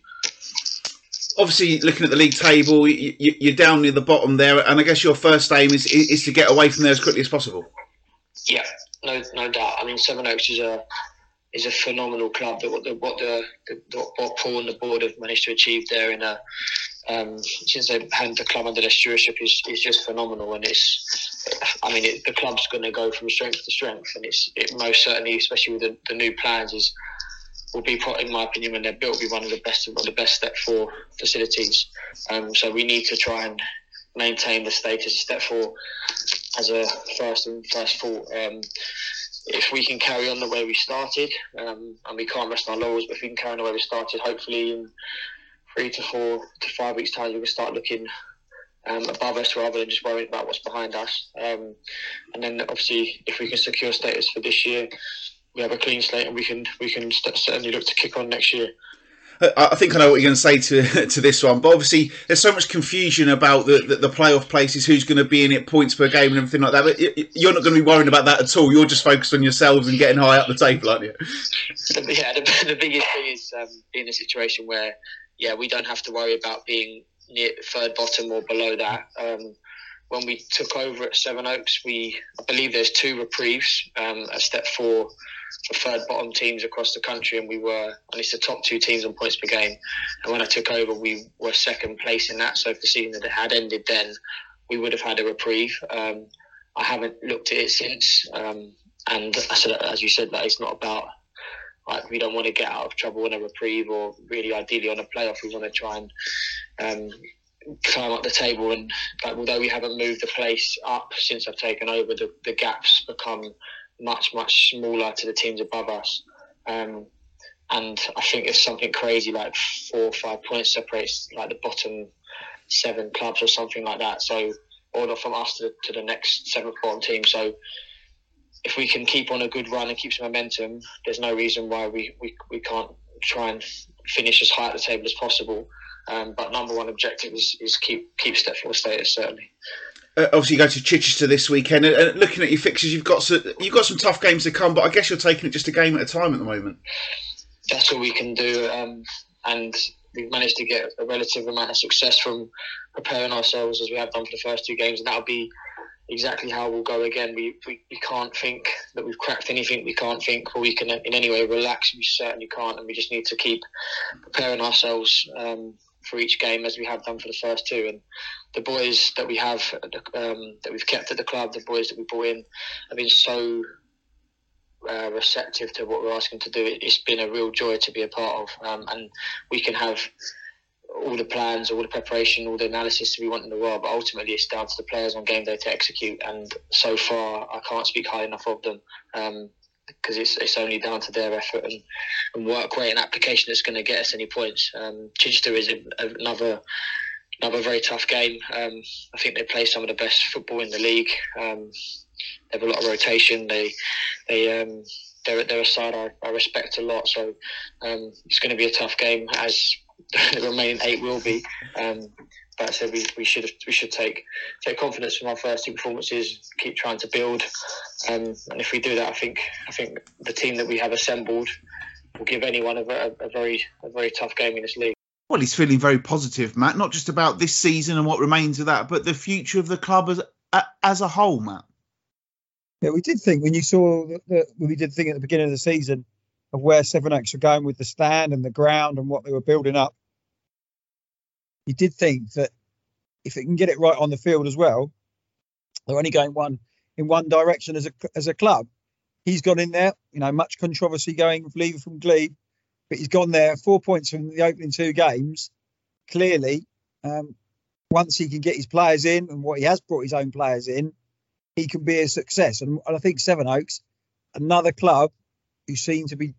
Obviously, looking at the league table, you, are down near the bottom there, and I guess your first aim is is to get away from there as quickly as possible. Yeah, no, no doubt. I mean, Sevenoaks is a is a phenomenal club. That what the what the, the what Paul and the board have managed to achieve there in a um, since they had the club under their stewardship is, is just phenomenal. And it's, I mean, it, the club's going to go from strength to strength, and it's it most certainly, especially with the, the new plans, is will be, in my opinion, when they're built, will be one of the best of the best step four facilities. Um, so we need to try and maintain the status of step four as a first and first thought. Um, if we can carry on the way we started, um, and we can't rest on our laurels, but if we can carry on the way we started, hopefully in three to four to five weeks' time, we can start looking um, above us rather than just worrying about what's behind us. Um, and then obviously, if we can secure status for this year, we have a clean slate, and we can we can certainly look to kick on next year. I think I know what you're going to say to to this one, but obviously there's so much confusion about the, the, the playoff places, who's going to be in it, points per game, and everything like that. But you're not going to be worrying about that at all. You're just focused on yourselves and getting high up the table, aren't you? yeah, the, the biggest thing is um, being in a situation where, yeah, we don't have to worry about being near third bottom or below that. Um, when we took over at Sevenoaks, we I believe there's two reprieves um, at step four for third bottom teams across the country, and we were at least the top two teams on points per game. And when I took over, we were second place in that. So if the season had ended then, we would have had a reprieve. Um, I haven't looked at it since, um, and as you said, that it's not about like we don't want to get out of trouble on a reprieve or really ideally on a playoff. We want to try and um, climb up the table. And like, although we haven't moved the place up since I've taken over, the, the gaps become much much smaller to the teams above us. Um, and I think it's something crazy like four or five points separates like the bottom seven clubs or something like that. So order from us to, to the next seventh bottom team. So if we can keep on a good run and keep some momentum, there's no reason why we, we, we can't try and finish as high at the table as possible. Um, but number one objective is, is keep keep step status certainly uh, obviously you go to Chichester this weekend. And, uh, looking at your fixtures, you've got some, you've got some tough games to come, but I guess you're taking it just a game at a time at the moment. That's all we can do, um, and we've managed to get a relative amount of success from preparing ourselves as we have done for the first two games, and that'll be exactly how we'll go again. We, we, we can't think that we've cracked anything. We can't think or we can in any way relax. We certainly can't, and we just need to keep preparing ourselves um, for each game as we have done for the first two. And the boys that we have um, that we've kept at the club, the boys that we brought in, have been so uh, receptive to what we're asking to do. It, has been a real joy to be a part of, um, and we can have all the plans, all the preparation, all the analysis we want in the world, but ultimately it's down to the players on game day to execute. And so far, I can't speak high enough of them. Um, because it's it's only down to their effort and, and work rate and application that's going to get us any points. Um, Chichester is a, another another very tough game. Um, I think they play some of the best football in the league. Um, they have a lot of rotation. They they um, they're, they're a side I, I respect a lot. So um, it's going to be a tough game as the remaining eight will be. But I said we, we should we should take take confidence from our first two performances, keep trying to build, um, and if we do that, I think I think the team that we have assembled will give anyone a, a, a very a very tough game in this league. Well, he's feeling very positive, Matt. Not just about this season and what remains of that, but the future of the club as as a whole, Matt. Yeah, we did think when you saw that we did think at the beginning of the season of where Sevenoaks were going with the stand and the ground and what they were building up. You did think that if it can get it right on the field as well, they're only going one in one direction as a as a club. He's gone in there, you know, much controversy going with leaving from Glebe, but he's gone there four points from the opening two games. Clearly, um, once he can get his players in and what he has brought his own players in, he can be a success. And, and I think Sevenoaks, another club who seem to be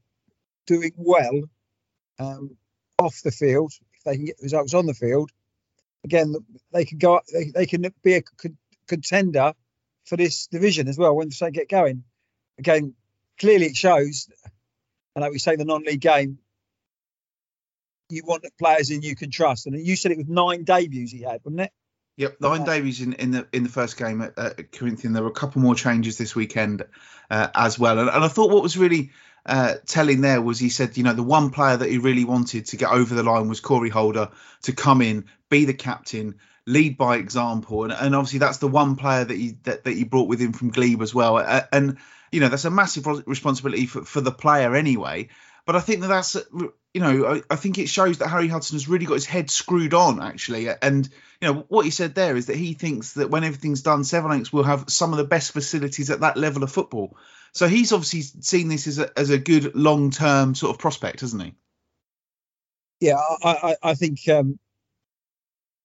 doing well um, off the field, they can get results on the field, again, they can go. They, they can be a contender for this division as well once they get going. Again, clearly it shows. And like we say, the non-league game, you want players in you can trust. And you said it was nine debuts he had, wasn't it? Yep, nine yeah. debuts in, in the in the first game at, at Corinthian. There were a couple more changes this weekend uh, as well, and, and, I thought what was really uh, telling there was he said, you know, the one player that he really wanted to get over the line was Corey Holder to come in, be the captain, lead by example, and, and obviously that's the one player that he that, that he brought with him from Glebe as well, and you know that's a massive responsibility for, for the player anyway. But I think that that's you know I, I think it shows that Harry Hudson has really got his head screwed on actually, and you know what he said there is that he thinks that when everything's done, Sevenoaks will have some of the best facilities at that level of football. So he's obviously seen this as a as a good long term sort of prospect, hasn't he? Yeah, I I, I think um,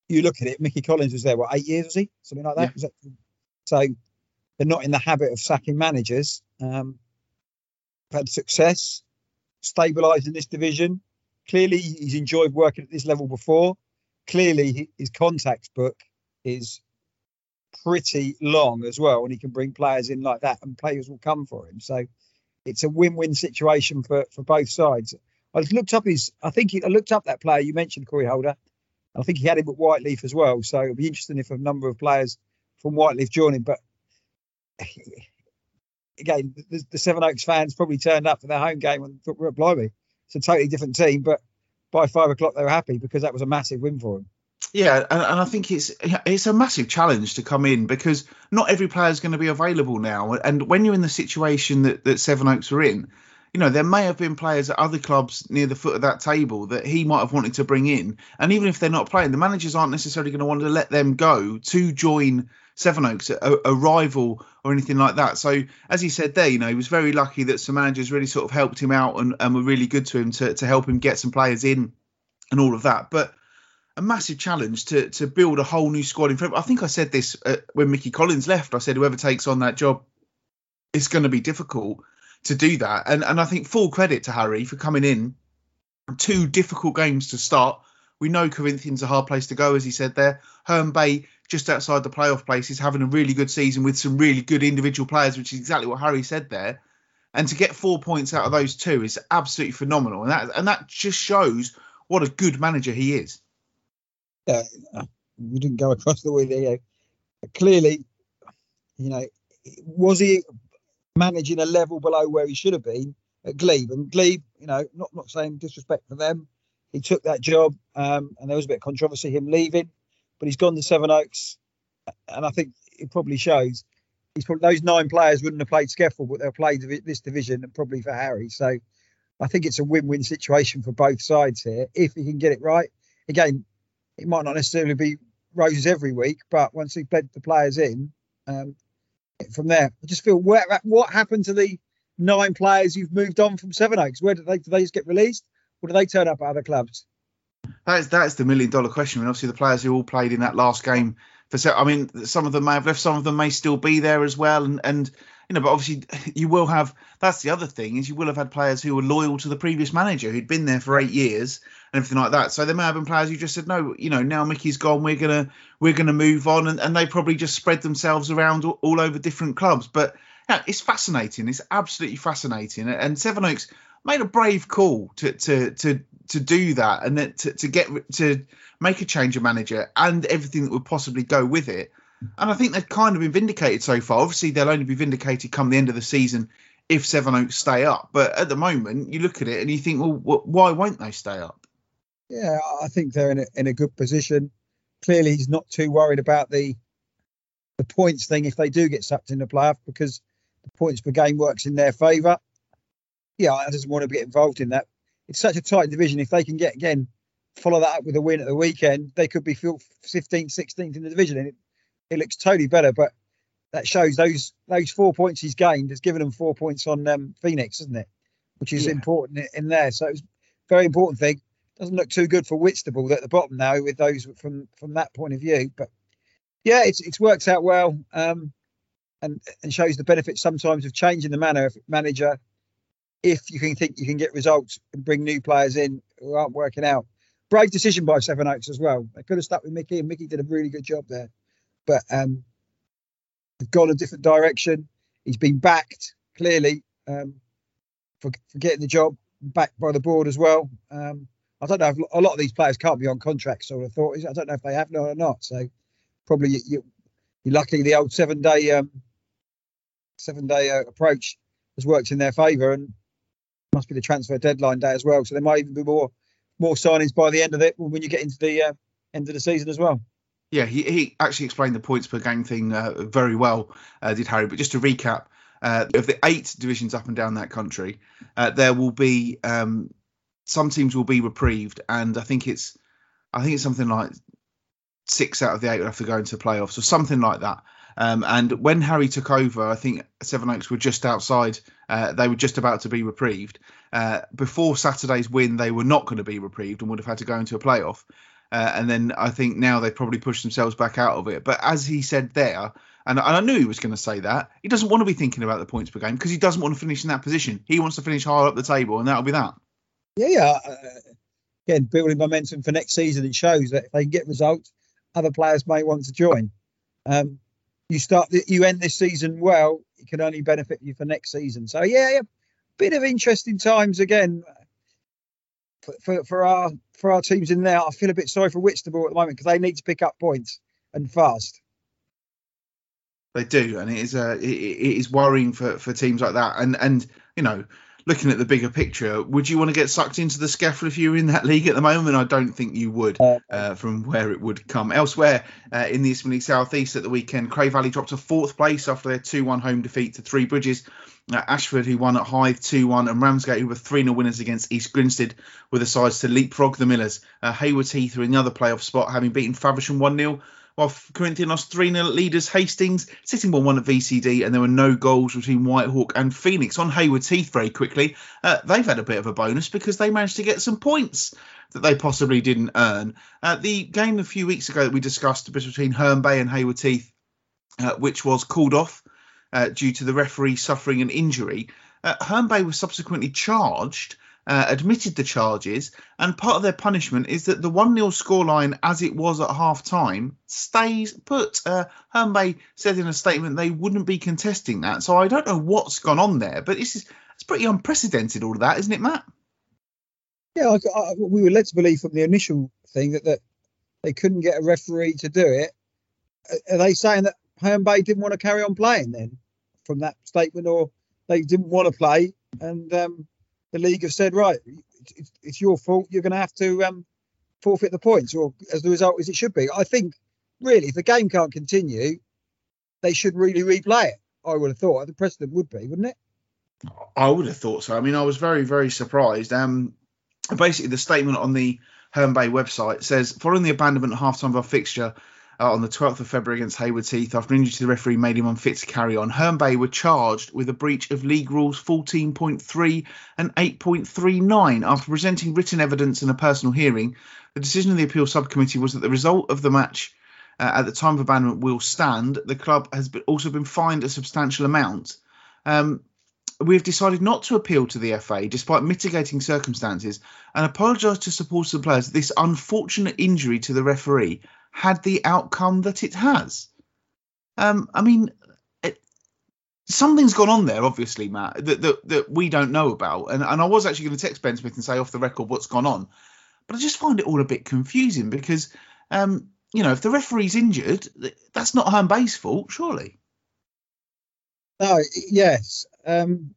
you look at it. Mickey Collins was there what eight years was he something like that? Yeah. that so they're not in the habit of sacking managers. Um, had success, stabilised in this division. Clearly, he's enjoyed working at this level before clearly his contacts book is pretty long as well, and he can bring players in like that, and players will come for him. So it's a win-win situation for for both sides. I looked up his. I think he, I looked up that player you mentioned, Corey Holder. I think he had him at Whyteleafe as well. So it'll be interesting if a number of players from Whyteleafe join him. But again, the, the Oaks fans probably turned up for their home game and thought, "We're blimey, it's a totally different team." But by five o'clock they were happy because that was a massive win for them. Yeah, and, and I think it's it's a massive challenge to come in because not every player is going to be available now. And when you're in the situation that, that Oaks are in, you know, there may have been players at other clubs near the foot of that table that he might have wanted to bring in. And even if they're not playing, the managers aren't necessarily going to want to let them go to join Sevenoaks, a, a rival or anything like that. So, as he said there, you know, he was very lucky that some managers really sort of helped him out and, and were really good to him to, to help him get some players in and all of that. But a massive challenge to to build a whole new squad in front. I think I said this uh, when Mickey Collins left. I said whoever takes on that job, it's going to be difficult to do that. And and I think full credit to Harry for coming in. Two difficult games to start. We know Corinthians a hard place to go, as he said there. Herne Bay just outside the playoff place is having a really good season with some really good individual players, which is exactly what Harry said there. And to get four points out of those two is absolutely phenomenal, and that and that just shows what a good manager he is. Yeah, we didn't go across the way there. Clearly, you know, was he managing a level below where he should have been at Glebe? And Glebe, you know, not not saying disrespect for them, he took that job, um, and there was a bit of controversy him leaving, but he's gone to Sevenoaks, and I think it probably shows. He's probably those nine players wouldn't have played SCEFL, but they'll play this division and probably for Harry. So I think it's a win-win situation for both sides here if he can get it right. Again, it might not necessarily be roses every week, but once he bed the players in, um, from there, I just feel where, what happened to the nine players you've moved on from Seven Oaks? Where did they do they just get released, do they turn up at other clubs? That's that's the million dollar question. I mean, obviously the players who all played in that last game for I mean, some of them may have left, some of them may still be there as well, and and you know, but obviously you will have. That's the other thing is you will have had players who were loyal to the previous manager who'd been there for eight years and everything like that. So there may have been players who just said, no, you know, now Mickey's gone, we're gonna we're gonna move on, and, and they probably just spread themselves around all, all over different clubs. But yeah, it's fascinating. It's absolutely fascinating, and Sevenoaks made a brave call to to to to do that and then to, to get to make a change of manager and everything that would possibly go with it. And I think they've kind of been vindicated so far. Obviously, they'll only be vindicated come the end of the season if Sevenoaks stay up. But at the moment, you look at it and you think, well, why won't they stay up? Yeah, I think they're in a, in a good position. Clearly, he's not too worried about the the points thing if they do get sucked in the playoff because the points per game works in their favour. Yeah, I just want to get involved in that. It's such a tight division. If they can get again follow that up with a win at the weekend, they could be 15th, 16th in the division, and it, it looks totally better. But that shows those those four points he's gained has given them four points on um, Phoenix, isn't it? Which is Yeah. important in, there. So it was a very important thing. Doesn't look too good for Whitstable at the bottom now with those from from that point of view. But yeah, it's it's worked out well, um, and and shows the benefits sometimes of changing the manner of manager if you can think you can get results and bring new players in who aren't working out. Brave decision by Sevenoaks as well. They could have stuck with Mickey, and Mickey did a really good job there. But um, they've gone a different direction. He's been backed clearly um, for, for getting the job, backed by the board as well. Um, I don't know if a lot of these players can't be on contracts. So I thought I don't know if they have no or not. So probably you, you, you're lucky the old seven day um, seven day uh, approach has worked in their favour and must be the transfer deadline day as well. So there might even be more more signings by the end of it when you get into the uh, end of the season as well. Yeah, he, he actually explained the points per game thing uh, very well, uh, did Harry. But just to recap, uh, of the eight divisions up and down that country, uh, there will be um, some teams will be reprieved, and I think it's I think it's something like six out of the eight will have to go into playoffs or something like that. Um, and when Harry took over, I think Sevenoaks were just outside. Uh, they were just about to be reprieved. Uh, before Saturday's win, they were not going to be reprieved and would have had to go into a playoff. Uh, and then I think now they've probably pushed themselves back out of it. But as he said there, and, and I knew he was going to say that, he doesn't want to be thinking about the points per game because he doesn't want to finish in that position. He wants to finish higher up the table, and that'll be that. Yeah, yeah. Uh, again, building momentum for next season. It shows that if they can get results, other players may want to join. Um, you start, you end this season well, it can only benefit you for next season. So yeah, yeah bit of interesting times again for, for, for our for our teams in there. I feel a bit sorry for Whitstable at the moment because they need to pick up points and fast. They do, and it is uh, it, it is worrying for, for teams like that. And and you know, looking at the bigger picture, would you want to get sucked into the SCEFL if you were in that league at the moment? I don't think you would, uh, from where it would come. Elsewhere uh, in the Eastern League South East at the weekend, Cray Valley dropped to fourth place after their 2 1 home defeat to Three Bridges. Uh, Ashford, who won at Hythe 2 1, and Ramsgate, who were 3 0 winners against East Grinstead, were the sides to leapfrog the Millers. Uh, Haywards Heath are in the other playoff spot, having beaten Faversham 1 0 while Corinthian lost 3 0 leaders Hastings, sitting 1 1 at VCD, and there were no goals between Whitehawk and Phoenix. On Haywards Heath, very quickly, uh, they've had a bit of a bonus because they managed to get some points that they possibly didn't earn. Uh, the game a few weeks ago that we discussed between Herne Bay and Haywards Heath, uh, which was called off uh, due to the referee suffering an injury, uh, Herne Bay was subsequently charged. Uh, admitted the charges, and part of their punishment is that the 1 0 scoreline, as it was at half time, stays put. Uh, Herne Bay said in a statement they wouldn't be contesting that. So I don't know what's gone on there, but it's, it's pretty unprecedented, all of that, isn't it, Matt? Yeah, I, I, we were led to believe from the initial thing that, that they couldn't get a referee to do it. Are they saying that Herne Bay didn't want to carry on playing then from that statement, or they didn't want to play and um, the league have said, right, it's, it's your fault. You're going to have to um, forfeit the points, or as the result as it should be. I think really, if the game can't continue, they should really replay it. I would have thought the precedent would be, wouldn't it? I would have thought so. I mean, I was very, very surprised. Um, basically, the statement on the Herne Bay website says, following the abandonment half-time of our fixture, uh, on the 12th of February against Haywards Heath after injury to the referee made him unfit to carry on. Herne Bay were charged with a breach of League Rules 14.3 and 8.39 after presenting written evidence in a personal hearing. The decision of the appeal subcommittee was that the result of the match uh, at the time of abandonment will stand. The club has also been fined a substantial amount. Um, we have decided not to appeal to the FA despite mitigating circumstances and apologise to supporters and players this unfortunate injury to the referee had the outcome that it has. Um, I mean, it, something's gone on there, obviously, Matt, that, that, that we don't know about. And, and I was actually going to text Ben Smith and say off the record what's gone on. But I just find it all a bit confusing because, um, you know, if the referee's injured, that's not Herne Bay's fault, surely. No, yes. Um,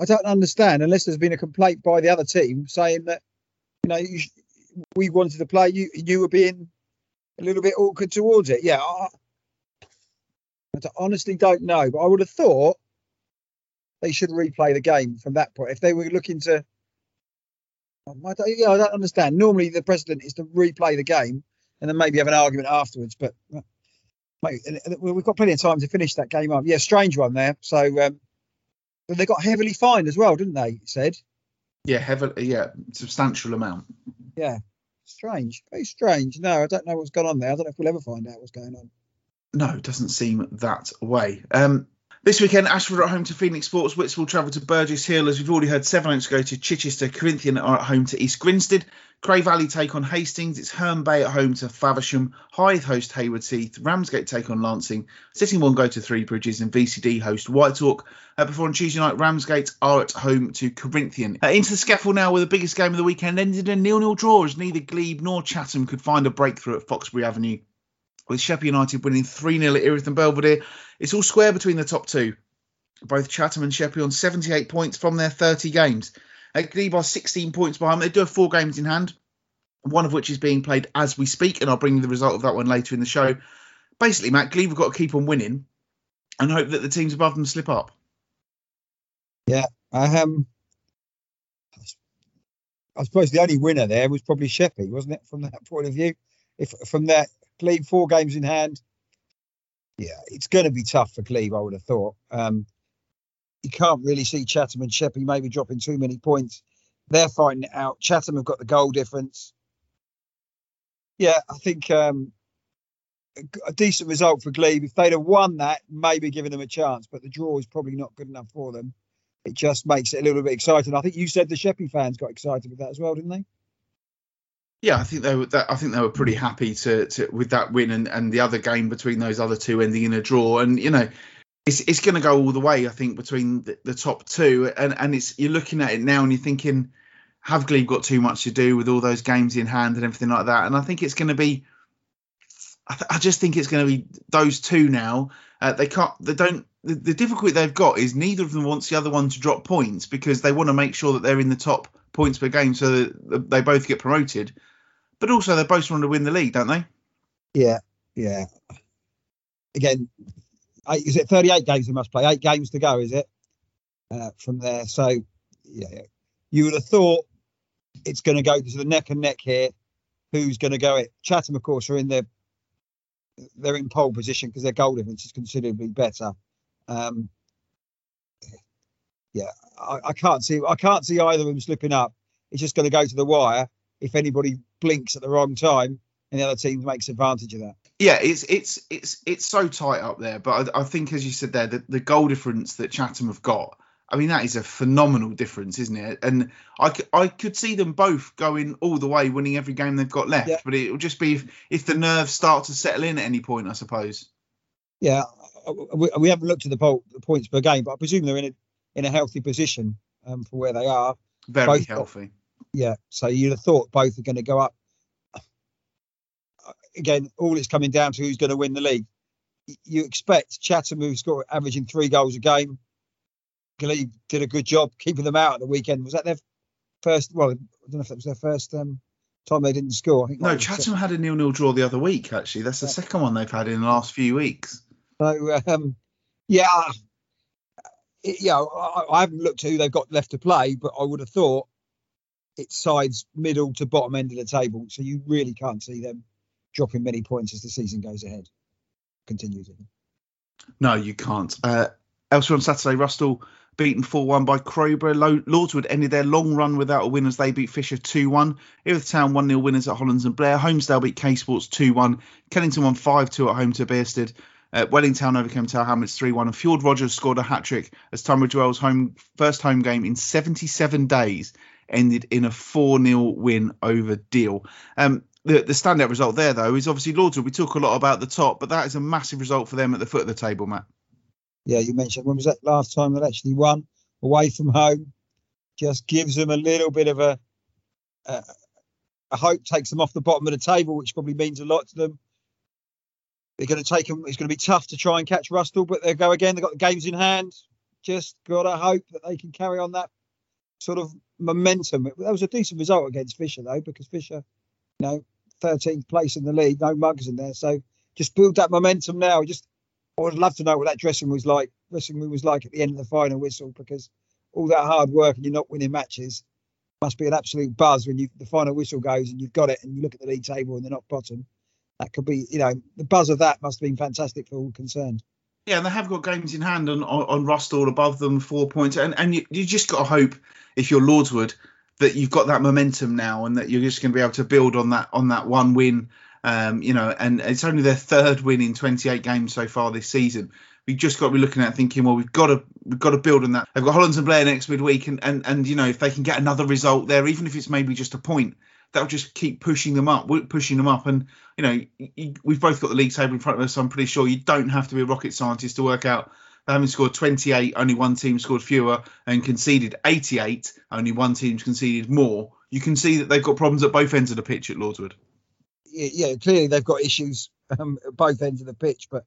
I don't understand unless there's been a complaint by the other team saying that, you know, you, we wanted to play, you you were being a little bit awkward towards it. Yeah, I, I honestly don't know, but I would have thought they should replay the game from that point. If they were looking to, I don't, yeah, I don't understand. Normally, the precedent is to replay the game and then maybe have an argument afterwards. But mate, we've got plenty of time to finish that game up. Yeah, strange one there. So um, they got heavily fined as well, didn't they? Said. Yeah, heavily. Yeah, substantial amount. Yeah, strange. Very strange. No, I don't know what's going on there. I don't know if we'll ever find out what's going on. No, it doesn't seem that way. Um, this weekend, Ashford are at home to Phoenix Sports. Whitstable travel to Burgess Hill. As we've already heard, Sevenoaks go to Chichester. Corinthian are at home to East Grinstead. Cray Valley take on Hastings. It's Herne Bay at home to Faversham. Hythe host Haywards Heath. Ramsgate take on Lancing. Sittingbourne go to Three Bridges. And VCD host Whitehawk. Uh, before on Tuesday night, Ramsgate are at home to Corinthian. Uh, into the SCEFL now with the biggest game of the weekend. Ended in a nil-nil draw as neither Glebe nor Chatham could find a breakthrough at Foxbury Avenue. With Sheppey United winning 3 0 at Erith and Belvedere. It's all square between the top two. Both Chatham and Sheppey on 78 points from their 30 games. Glebe are 16 points behind. They do have four games in hand, one of which is being played as we speak, and I'll bring you the result of that one later in the show. Basically, Matt, Glebe have got to keep on winning and hope that the teams above them slip up. Yeah, I um, I suppose the only winner there was probably Sheppey, wasn't it? From that point of view, if from that Glebe four games in hand, yeah, it's going to be tough for Glebe. I would have thought. Um, you can't really see Chatham and Sheppey maybe dropping too many points. They're fighting it out. Chatham have got the goal difference. Yeah, I think um, a, a decent result for Glebe. If they'd have won that, maybe giving them a chance, but the draw is probably not good enough for them. It just makes it a little bit exciting. I think you said the Sheppey fans got excited with that as well, didn't they? Yeah, I think they were. That, I think they were pretty happy to, to with that win and, and the other game between those other two ending in a draw. And you know, it's it's going to go all the way. I think between the, the, top two, and and it's you're looking at it now and you're thinking, have Glebe got too much to do with all those games in hand and everything like that? And I think it's going to be. I, th- I just think it's going to be those two now. Uh, they can't. They don't. The, the difficulty they've got is neither of them wants the other one to drop points because they want to make sure that they're in the top points per game so that they both get promoted. But also they both want to win the league, don't they? Yeah, yeah. Again, eight, is it 38 games they must play? Eight games to go, is it? Uh, from there. So, yeah, you would have thought it's going to go to the neck and neck here. Who's going to go it? Chatham, of course, are in their they're in pole position because their goal difference is considerably better. Um, yeah, I, I, can't see I can't see either of them slipping up. It's just going to go to the wire if anybody blinks at the wrong time and the other team makes advantage of that. Yeah, it's it's it's it's so tight up there, but I, I think as you said there, the, the goal difference that Chatham have got, I mean that is a phenomenal difference, isn't it? And I, I could see them both going all the way, winning every game they've got left. Yeah. But it will just be if, if the nerves start to settle in at any point, I suppose. Yeah, we, we haven't looked at the, the points per game, but I presume they're in a in a healthy position um, for where they are. Very both healthy. Got, yeah, so you'd have thought both are going to go up again, all it's coming down to who's going to win the league. You expect Chatham, who's got averaging three goals a game, Glebe did a good job keeping them out at the weekend. Was that their first? Well, I don't know if that was their first um, time they didn't score. I think no, Chatham had a nil-nil draw the other week. Actually, that's the yeah. second one they've had in the last few weeks. So um, yeah, it, yeah, I, I haven't looked at who they've got left to play, but I would have thought it's sides middle to bottom end of the table, so you really can't see them dropping many points as the season goes ahead. Continues. No, you can't. Uh, elsewhere on Saturday, Rusthall beaten 4 1 by Crowborough. Lo- Lordswood ended their long run without a win as they beat Fisher 2 1. Erith Town 1 0 winners at Hollands and Blair. Holmesdale beat K Sports 2 1. Kennington won 5 2 at home to Bearsted. Uh, Welling Town overcame Tower Hamlets 3 1. And Fjord Rogers scored a hat trick as Tunbridge Wells' home, first home game in 77 days ended in a 4 0 win over Deal. Um, the, the standout result there, though, is obviously Lordswood. We talk a lot about the top, but that is a massive result for them at the foot of the table, Matt. Yeah, you mentioned when was that last time they actually won away from home? Just gives them a little bit of a, a, a hope, takes them off the bottom of the table, which probably means a lot to them. They're going to take them. It's going to be tough to try and catch Rusthall, but they go again. They've got the games in hand. Just got to hope that they can carry on that sort of momentum. That was a decent result against Fisher, though, because Fisher, you know, 13th place in the league, no mugs in there. So just build that momentum now. Just I would love to know what that dressing was like. Dressing room was like at the end of the final whistle because all that hard work and you're not winning matches must be an absolute buzz when you the final whistle goes and you've got it and you look at the league table and they're not bottom. That could be, you know, the buzz of that must have been fantastic for all concerned. Yeah, and they have got games in hand on on, Rusthall above them, four points, and and you, you just got to hope if you're Lordswood that you've got that momentum now and that you're just going to be able to build on that on that one win. Um, you know, and it's only their third win in 28 games so far this season. We've just got to be looking at thinking, well, we've got to we've got to build on that. They've got Hollands and Blair next midweek, and and and you know, if they can get another result there, even if it's maybe just a point, that'll just keep pushing them up, pushing them up. And you know, you, we've both got the league table in front of us, so I'm pretty sure you don't have to be a rocket scientist to work out they haven't scored 28, only one team scored fewer, and conceded 88, only one team's conceded more. You can see that they've got problems at both ends of the pitch at Lordswood. Yeah, yeah clearly they've got issues um, at both ends of the pitch, but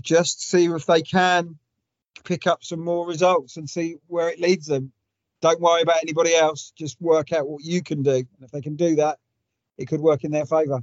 just see if they can pick up some more results and see where it leads them. Don't worry about anybody else. Just work out what you can do. And if they can do that, it could work in their favour.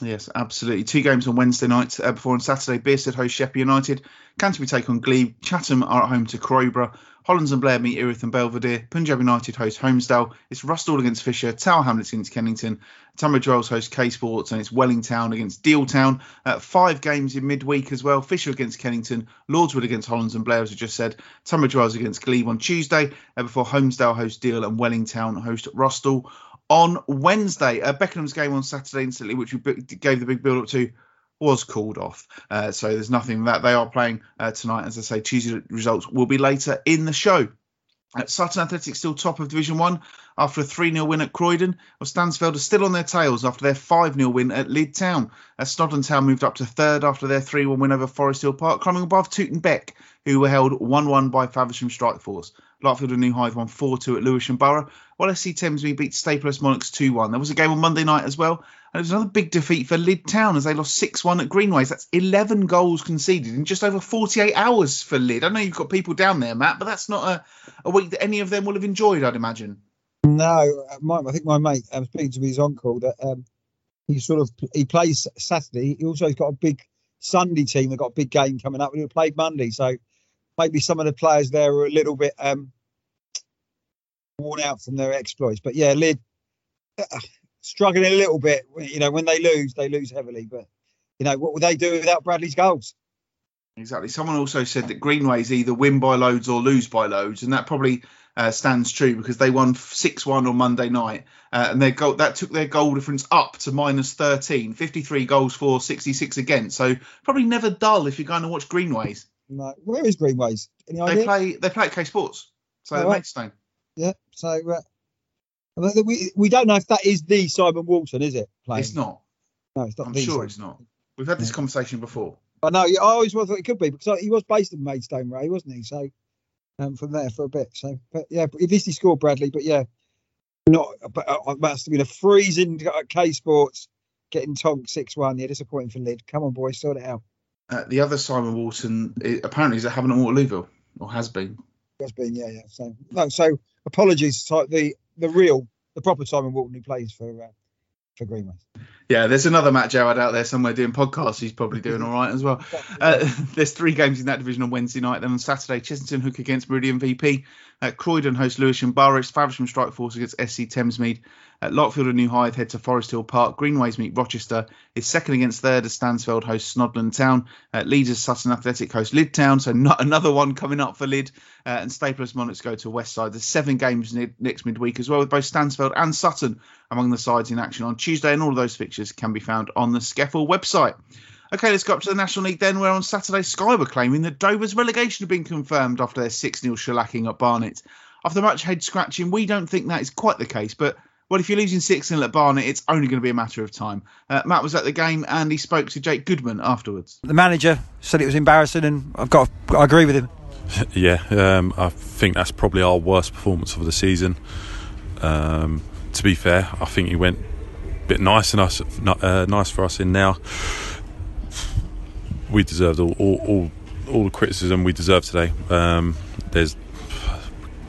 Yes, absolutely. Two games on Wednesday night. Uh, before on Saturday, Bearsted host Sheppey United. Canterbury take on Glebe. Chatham are at home to Crowborough. Hollands and Blair meet Erith and Belvedere. Punjab United host Holmesdale. It's Rusthall against Fisher. Tower Hamlets against Kennington. Tunbridge Wells host K Sports. And it's Welling Town against Deal Town. Uh, five games in midweek as well. Fisher against Kennington. Lordswood against Hollands and Blair, as I just said. Tunbridge Wells against Glebe on Tuesday. Uh, before Holmesdale host Deal and Welling Town host Rusthall on Wednesday. Uh, Beckenham's game on Saturday instantly, which we gave the big build up to, was called off. Uh, so there's nothing that they are playing uh, tonight. As I say, Tuesday results will be later in the show. Uh, Sutton Athletic still top of Division 1 after a 3 0 win at Croydon. Well, Stansfeld are still on their tails after their 5 0 win at Lydd Town. Uh, Snodland Town moved up to third after their 3 1 win over Forest Hill Park, climbing above Tooting Bec, who were held 1 1 by Faversham Strike Larkfield and New Hythe won 4 2 at Lewisham Borough, while SC Thamesmead beat Staplehurst Monarchs 2 1. There was a game on Monday night as well, and it was another big defeat for Lydd Town as they lost 6 1 at Greenways. That's 11 goals conceded in just over 48 hours for Lydd. I know you've got people down there, Matt, but that's not a, a week that any of them will have enjoyed, I'd imagine. No, uh, my, I think my mate, I was speaking to his uncle, that um, he sort of he plays Saturday. He also has got a big Sunday team. They've got a big game coming up. He'll play Monday, so maybe some of the players there are a little bit um, worn out from their exploits. But yeah, Lydd uh, struggling a little bit. You know, when they lose, they lose heavily. But you know, what would they do without Bradley's goals? Exactly. Someone also said that Greenways either win by loads or lose by loads, and that probably uh, stands true because they won six one on Monday night, uh, and their goal that took their goal difference up to minus 13, 53 goals for, 66 against. So probably never dull if you're going to watch Greenways. No, where is Greenways? Any they idea? play they play at K Sports, so Oh, right. Maidstone. Yeah. So uh, we we don't know if that is the Simon Walton, is it? Playing? It's not. No, it's not. I'm sure Simon. it's not. We've had this Yeah. conversation before. I know. I always thought it could be because he was based in Maidstone, Ray, wasn't he? So um, from there for a bit. So, but yeah, at least he scored Bradley. But yeah, not. But uh, it must have been a freezing K Sports getting tonked six one. Yeah, disappointing for Lydd. Come on, boys, sort it out. Uh, the other Simon Walton i apparently is at Havant and Waterlooville, or has been. Has been, yeah, yeah. So no, so apologies the the real, the proper Simon Walton who plays for uh, for Greenway. Yeah, there's another Matt Jarrett out there somewhere doing podcasts. He's probably doing all right as well. Uh, there's three games in that division on Wednesday night. Then on Saturday, Chessington Hook against Meridian VP. Uh, Croydon host Lewisham Borough. Faversham Strike Force against SC Thamesmead. At Larkfield and New Hythe head to Forest Hill Park. Greenways meet Rochester. Is second against third as Stansfeld hosts Snodland Town. Uh, Leeds as Sutton Athletic host Lydd Town. So not another one coming up for Lydd. Uh, and Staplehurst Monarchs go to West Side. There's seven games next midweek as well with both Stansfeld and Sutton among the sides in action on Tuesday. And all of those fixtures can be found on the SCEFL website. Okay, let's go up to the National League then, where on Saturday Sky were claiming that Dover's relegation had been confirmed after their 6 0 shellacking at Barnet. After much head scratching, we don't think that is quite the case, but well, if you're losing 6 0 at Barnet, it's only going to be a matter of time. Uh, Matt was at the game and he spoke to Jake Goodman afterwards. The manager said it was embarrassing, and I've got, I agree with him. Yeah, um, I think that's probably our worst performance of the season. Um, to be fair, I think he went a bit nice and us, uh, nice for us in now we deserved all, all, all, all the criticism we deserved today. Um, there's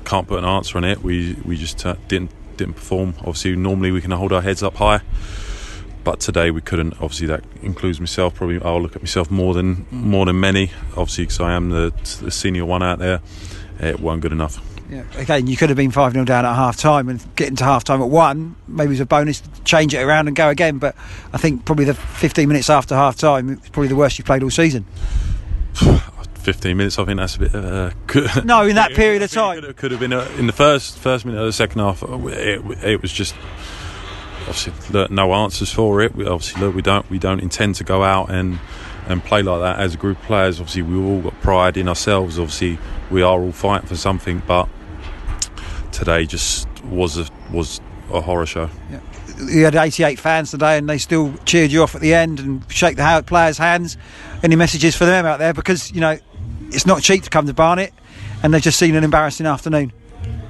can't put an answer on it. We we just uh, didn't didn't perform. Obviously, normally we can hold our heads up high, but today we couldn't. Obviously, that includes myself. Probably I'll look at myself more than more than many. Obviously, because I am the, the senior one out there. It weren't good enough. Yeah. Again, you could have been 5 0 down at half time and getting to half time at one, maybe it's a bonus to change it around and go again. But I think probably the 15 minutes after half time is probably the worst you've played all season. 15 minutes, I think that's a bit. Uh, could, no, in that period of time. Could have, could have been uh, in the first first minute of the second half. Uh, it, it was just obviously no answers for it. We, obviously, look, we don't we don't intend to go out and and play like that as a group of players. Obviously, we've all got pride in ourselves. Obviously, we are all fighting for something, but today just was a was a horror show. Yeah. You had 88 fans today, and they still cheered you off at the end and shake the players' hands. Any messages for them out there? Because you know it's not cheap to come to Barnet, and they've just seen an embarrassing afternoon.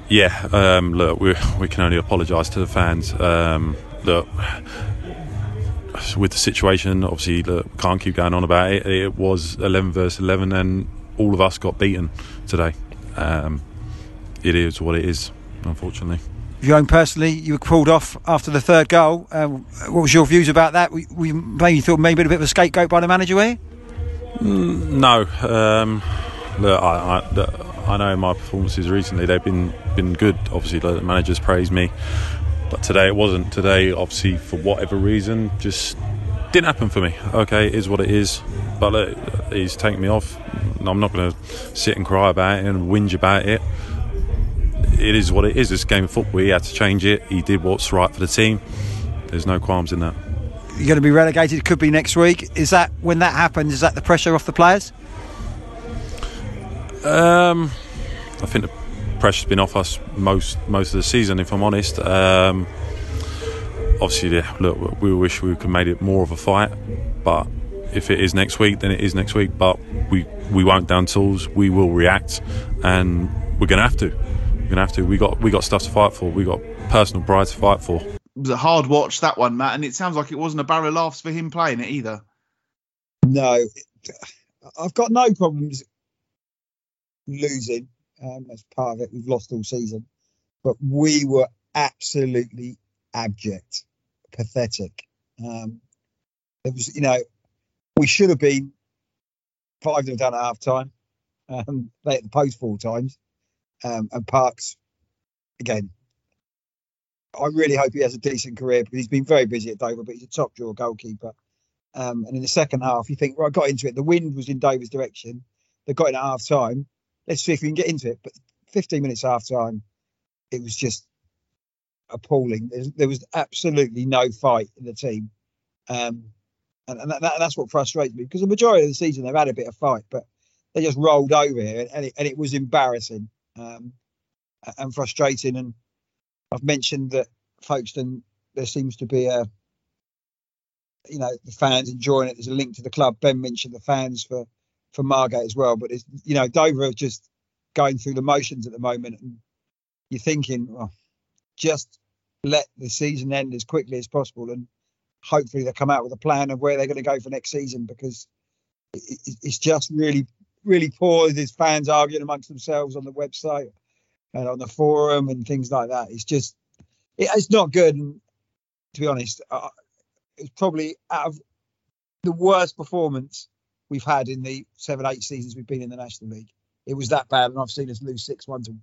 Yeah, um, look, we we can only apologise to the fans. Um, look, with the situation, obviously, look, can't keep going on about it. It was 11 versus 11, and all of us got beaten today. Um, it is what it is, unfortunately. You own personally, you were pulled off after the third goal. Uh, what was your views about that? We, we maybe thought maybe a bit of a scapegoat by the manager, were mm, no. Um, look, I, I, I, know my performances recently they've been been good. Obviously, the managers praised me, but today it wasn't. Today, obviously, for whatever reason, just didn't happen for me. Okay, it is what it is. But look, he's taken me off. I'm not going to sit and cry about it and whinge about it it is what it is. This game of football. He had to change it. He did what's right for the team. There's no qualms in that. You're going to be relegated. Could be next week. Is that when that happens? Is that the pressure off the players? Um, I think the pressure's been off us most most of the season. If I'm honest. Um, obviously, yeah, look, we wish we could made it more of a fight, but if it is next week, then it is next week. But we we won't down tools. We will react, and we're going to have to. We're gonna have to. We got we got stuff to fight for. We got personal pride to fight for. It was a hard watch that one, Matt, and it sounds like it wasn't a barrel of laughs for him playing it either. No, I've got no problems losing. Um, as part of it, we've lost all season, but we were absolutely abject, pathetic. Um, it was, you know, we should have been five nil down at half time. Um, they hit the post four times. Um, and Parks, again, I really hope he has a decent career because he's been very busy at Dover, but he's a top draw goalkeeper. Um, and in the second half, you think, well, I got into it. The wind was in Dover's direction. They got in at half time. Let's see if we can get into it. But 15 minutes half time, it was just appalling. There was absolutely no fight in the team. Um, and, and that, that's what frustrates me because the majority of the season they've had a bit of fight, but they just rolled over here and it, and it was embarrassing um, and frustrating. And I've mentioned that Folkestone, there seems to be a, you know, the fans enjoying it. There's a link to the club. Ben mentioned the fans for for Margate as well. But it's, you know, Dover are just going through the motions at the moment, and you're thinking, well, just let the season end as quickly as possible, and hopefully they come out with a plan of where they're going to go for next season because it's just really really poor. There's fans arguing amongst themselves on the website and on the forum and things like that. It's just, it's not good. And to be honest, it's probably out of the worst performance we've had in the seven, eight seasons we've been in the National League. It was that bad, and I've seen us lose six one to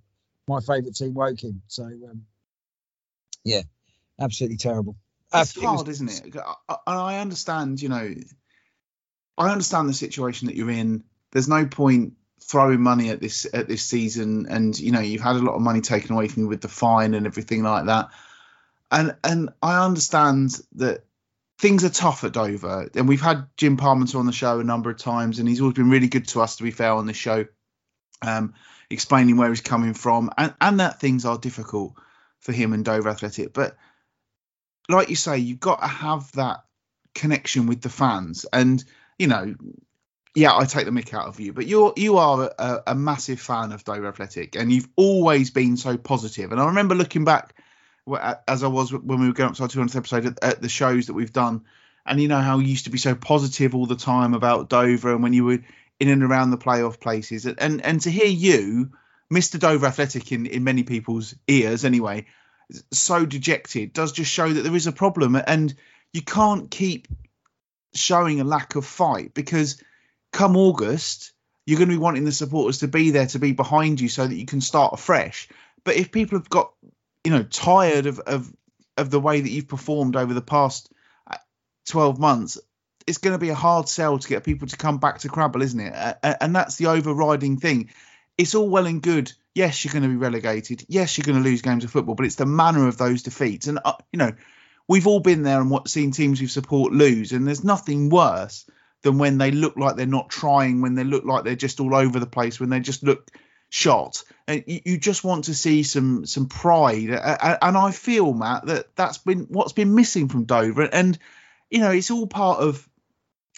my favourite team, Woking. So, um, yeah, Absolutely terrible. It's Uh, it was- hard, isn't it? I- I understand, you know, I understand the situation that you're in. There's no point throwing money at this at this season, and you know you've had a lot of money taken away from you with the fine and everything like that. And and I understand that things are tough at Dover, and we've had Jim Parmenter on the show a number of times, and he's always been really good to us. To be fair, on this show, um, explaining where he's coming from, and and that things are difficult for him and Dover Athletic, but like you say, you've got to have that connection with the fans. And you know, yeah, I take the mick out of you, but you're you are a, a massive fan of Dover Athletic, and you've always been so positive. And I remember looking back, as I was when we were going up to our 200th episode at, at the shows that we've done, and you know how you used to be so positive all the time about Dover, and when you were in and around the playoff places, and and to hear you, Mr. Dover Athletic, in in many people's ears anyway, so dejected does just show that there is a problem. And you can't keep showing a lack of fight because come August you're going to be wanting the supporters to be there to be behind you so that you can start afresh. But if people have got you know tired of of of the way that you've performed over the past uh, 12 months it's going to be a hard sell to get people to come back to Crabble isn't it and that's the overriding thing it's all well and good. Yes, you're going to be relegated. Yes, you're going to lose games of football, but it's the manner of those defeats. And uh, you know, we've all been there and what seen teams we support lose, and there's nothing worse than when they look like they're not trying, when they look like they're just all over the place, when they just look shot. And you, just want to see some some pride. And I feel, Matt, that that's been what's been missing from Dover. And you know, it's all part of.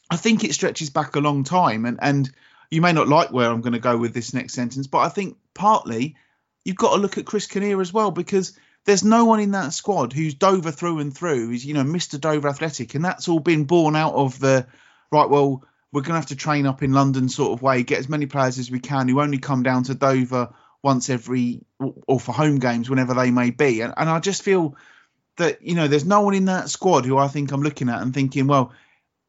I think it stretches back a long time, and and you may not like where I'm going to go with this next sentence, but I think partly you've got to look at Chris Kinnear as well because there's no one in that squad who's Dover through and through. He's you know Mr. Dover Athletic, and that's all been born out of the right. Well, we're going to have to train up in London sort of way, get as many players as we can who only come down to Dover once every or for home games whenever they may be, and, and I just feel that you know there's no one in that squad who I think I'm looking at and thinking, well,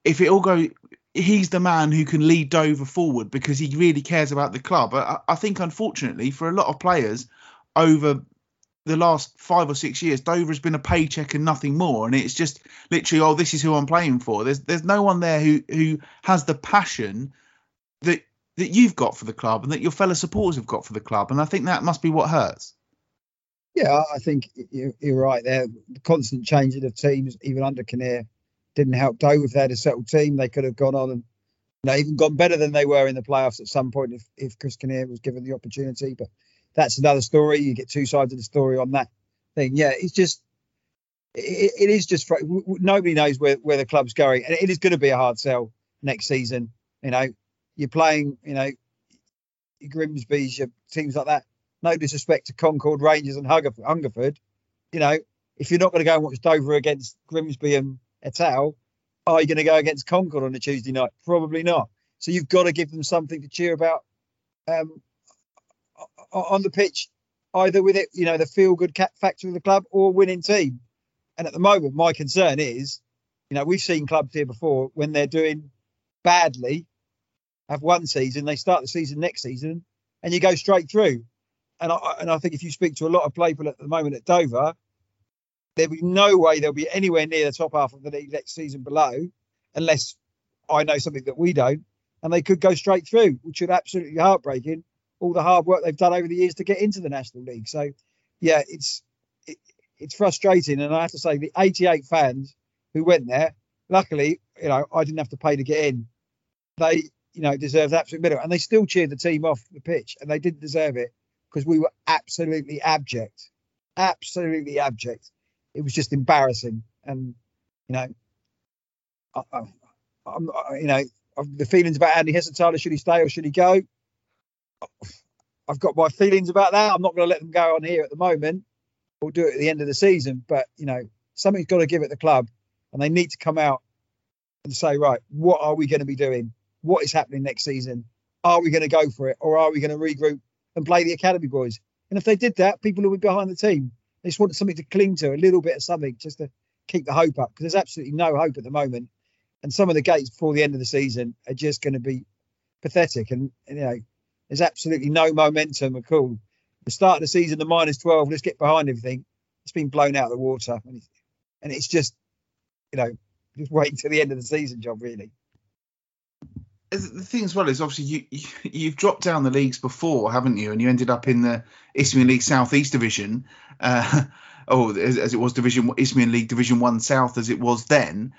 if it all go he's the man who can lead Dover forward because he really cares about the club. I, I think, unfortunately, for a lot of players over the last five or six years, Dover has been a paycheck and nothing more, and it's just literally, oh, this is who I'm playing for. There's there's no one there who who has the passion that that you've got for the club and that your fellow supporters have got for the club, and I think that must be what hurts. Yeah, I think you're, right there. The constant changing of teams, even under Kinnear, didn't help Dover. If they had a settled team, they could have gone on and you know, even gone better than they were in the playoffs at some point if, if Chris Kinnear was given the opportunity. But that's another story. You get two sides of the story on that thing. Yeah, it's just, it, it is just, nobody knows where, where the club's going. And it is going to be a hard sell next season. You know, you're playing, you know, your Grimsby's, your teams like that. No disrespect to Concord, Rangers, and Hungerford. You know, if you're not going to go and watch Dover against Grimsby and et al., are you going to go against Concord on a Tuesday night? Probably not. So you've got to give them something to cheer about um, on the pitch, either with it, you know, the feel good factor of the club or winning team. And at the moment, my concern is, you know, we've seen clubs here before when they're doing badly, have one season, they start the season next season, and you go straight through. And I, and I think if you speak to a lot of people at the moment at Dover, there'll be no way they'll be anywhere near the top half of the league next season below, unless I know something that we don't. And they could go straight through, which would absolutely heartbreaking. All the hard work they've done over the years to get into the National League. So, yeah, it's it, it's frustrating. And I have to say, the 88 fans who went there, luckily, you know, I didn't have to pay to get in. They, you know, deserved absolute middle, and they still cheered the team off the pitch, and they didn't deserve it because we were absolutely abject, absolutely abject it was just embarrassing. And you know, I, I, I'm, you know, the feelings about Andy Hessenthaler, should he stay or should he go? I've got my feelings about that. I'm not going to let them go on here at the moment. We'll do it at the end of the season. But you know, something's got to give at the club, and they need to come out and say, right, what are we going to be doing? What is happening next season? Are we going to go for it, or are we going to regroup and play the academy boys? And if they did that, people will be behind the team. They just wanted something to cling to, a little bit of something, just to keep the hope up. Because there's absolutely no hope at the moment, and some of the gates before the end of the season are just going to be pathetic. And, and you know, there's absolutely no momentum at all. The start of the season, the minus 12, let's get behind everything. It's been blown out of the water. and it's just, you know, just waiting till the end of the season job really. the thing as well is obviously you, you you've dropped down the leagues before, haven't you? And you ended up in the Isthmian League Southeast Division, uh, oh, as, as it was Division Isthmian League Division One South as it was then.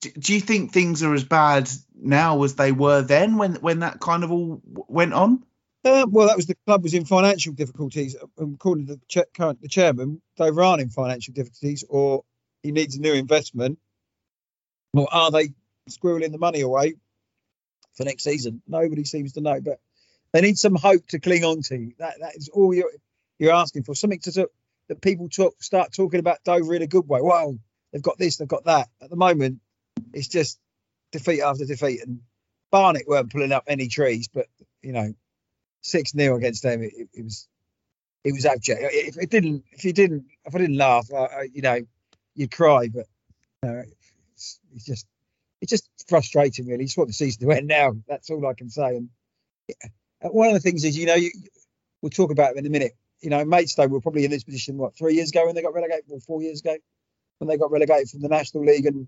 Do, do you think things are as bad now as they were then when when that kind of all went on? Uh, well, that was the club was in financial difficulties. Um, According to the, cha- current, the chairman, they are in financial difficulties, or he needs a new investment, or are they squirreling the money away for next season? Nobody seems to know, but they need some hope to cling on to. That that is all you're you're asking for. Something to talk, that people talk start talking about Dover in a good way. Wow, they've got this, they've got that. At the moment, it's just defeat after defeat, and Barnet weren't pulling up any trees, but you know six 0 against them. It, it, was it was abject. If it didn't, if you didn't, if I didn't laugh, I, I, you know, you'd cry. But it's, it's just it's just frustrating, really. It's what the season to end now. That's all I can say. And one of the things is, you know, you, we'll talk about it in a minute. You know, Maidstone were probably in this position what three years ago when they got relegated, or four years ago when they got relegated from the National League, and you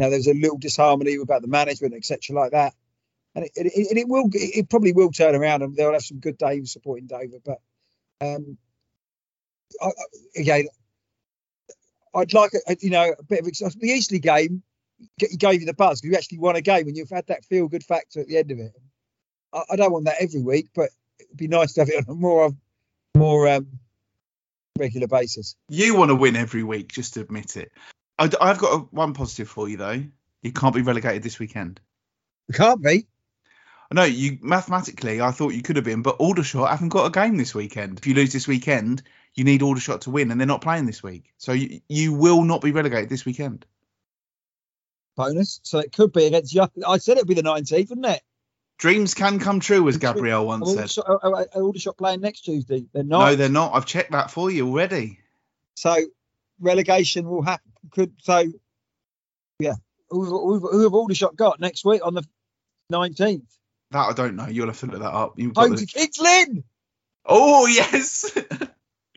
know, there was a little disharmony about the management, etc., like that and it, it, it, it will it probably will turn around and they'll have some good days supporting Dover. But um, I, again, I'd like a, you know a bit of the Eastleigh game you gave you the buzz because you actually won a game and you've had that feel good factor at the end of it. I, I don't want that every week, but it'd be nice to have it on a more more um, regular basis. You want to win every week, just to admit it. I, have got a, one positive for you though. You can't be relegated this weekend. Can't be. No, you mathematically, I thought you could have been, but Aldershot haven't got a game this weekend. If you lose this weekend, you need Aldershot to win, and they're not playing this week, so you, you will not be relegated this weekend. Bonus, so it could be against you. I said it'd be the 19th, wouldn't it? Dreams can come true, as Gabriel once Aldershot, said. Are Aldershot playing next Tuesday? They're not. No, they're not. I've checked that for you already. So relegation will happen. Could so, yeah. Who, who, who have Aldershot got next week on the 19th? That I don't know. You'll have to look that up. You've Home got to the... Kings Lynn. Oh yes.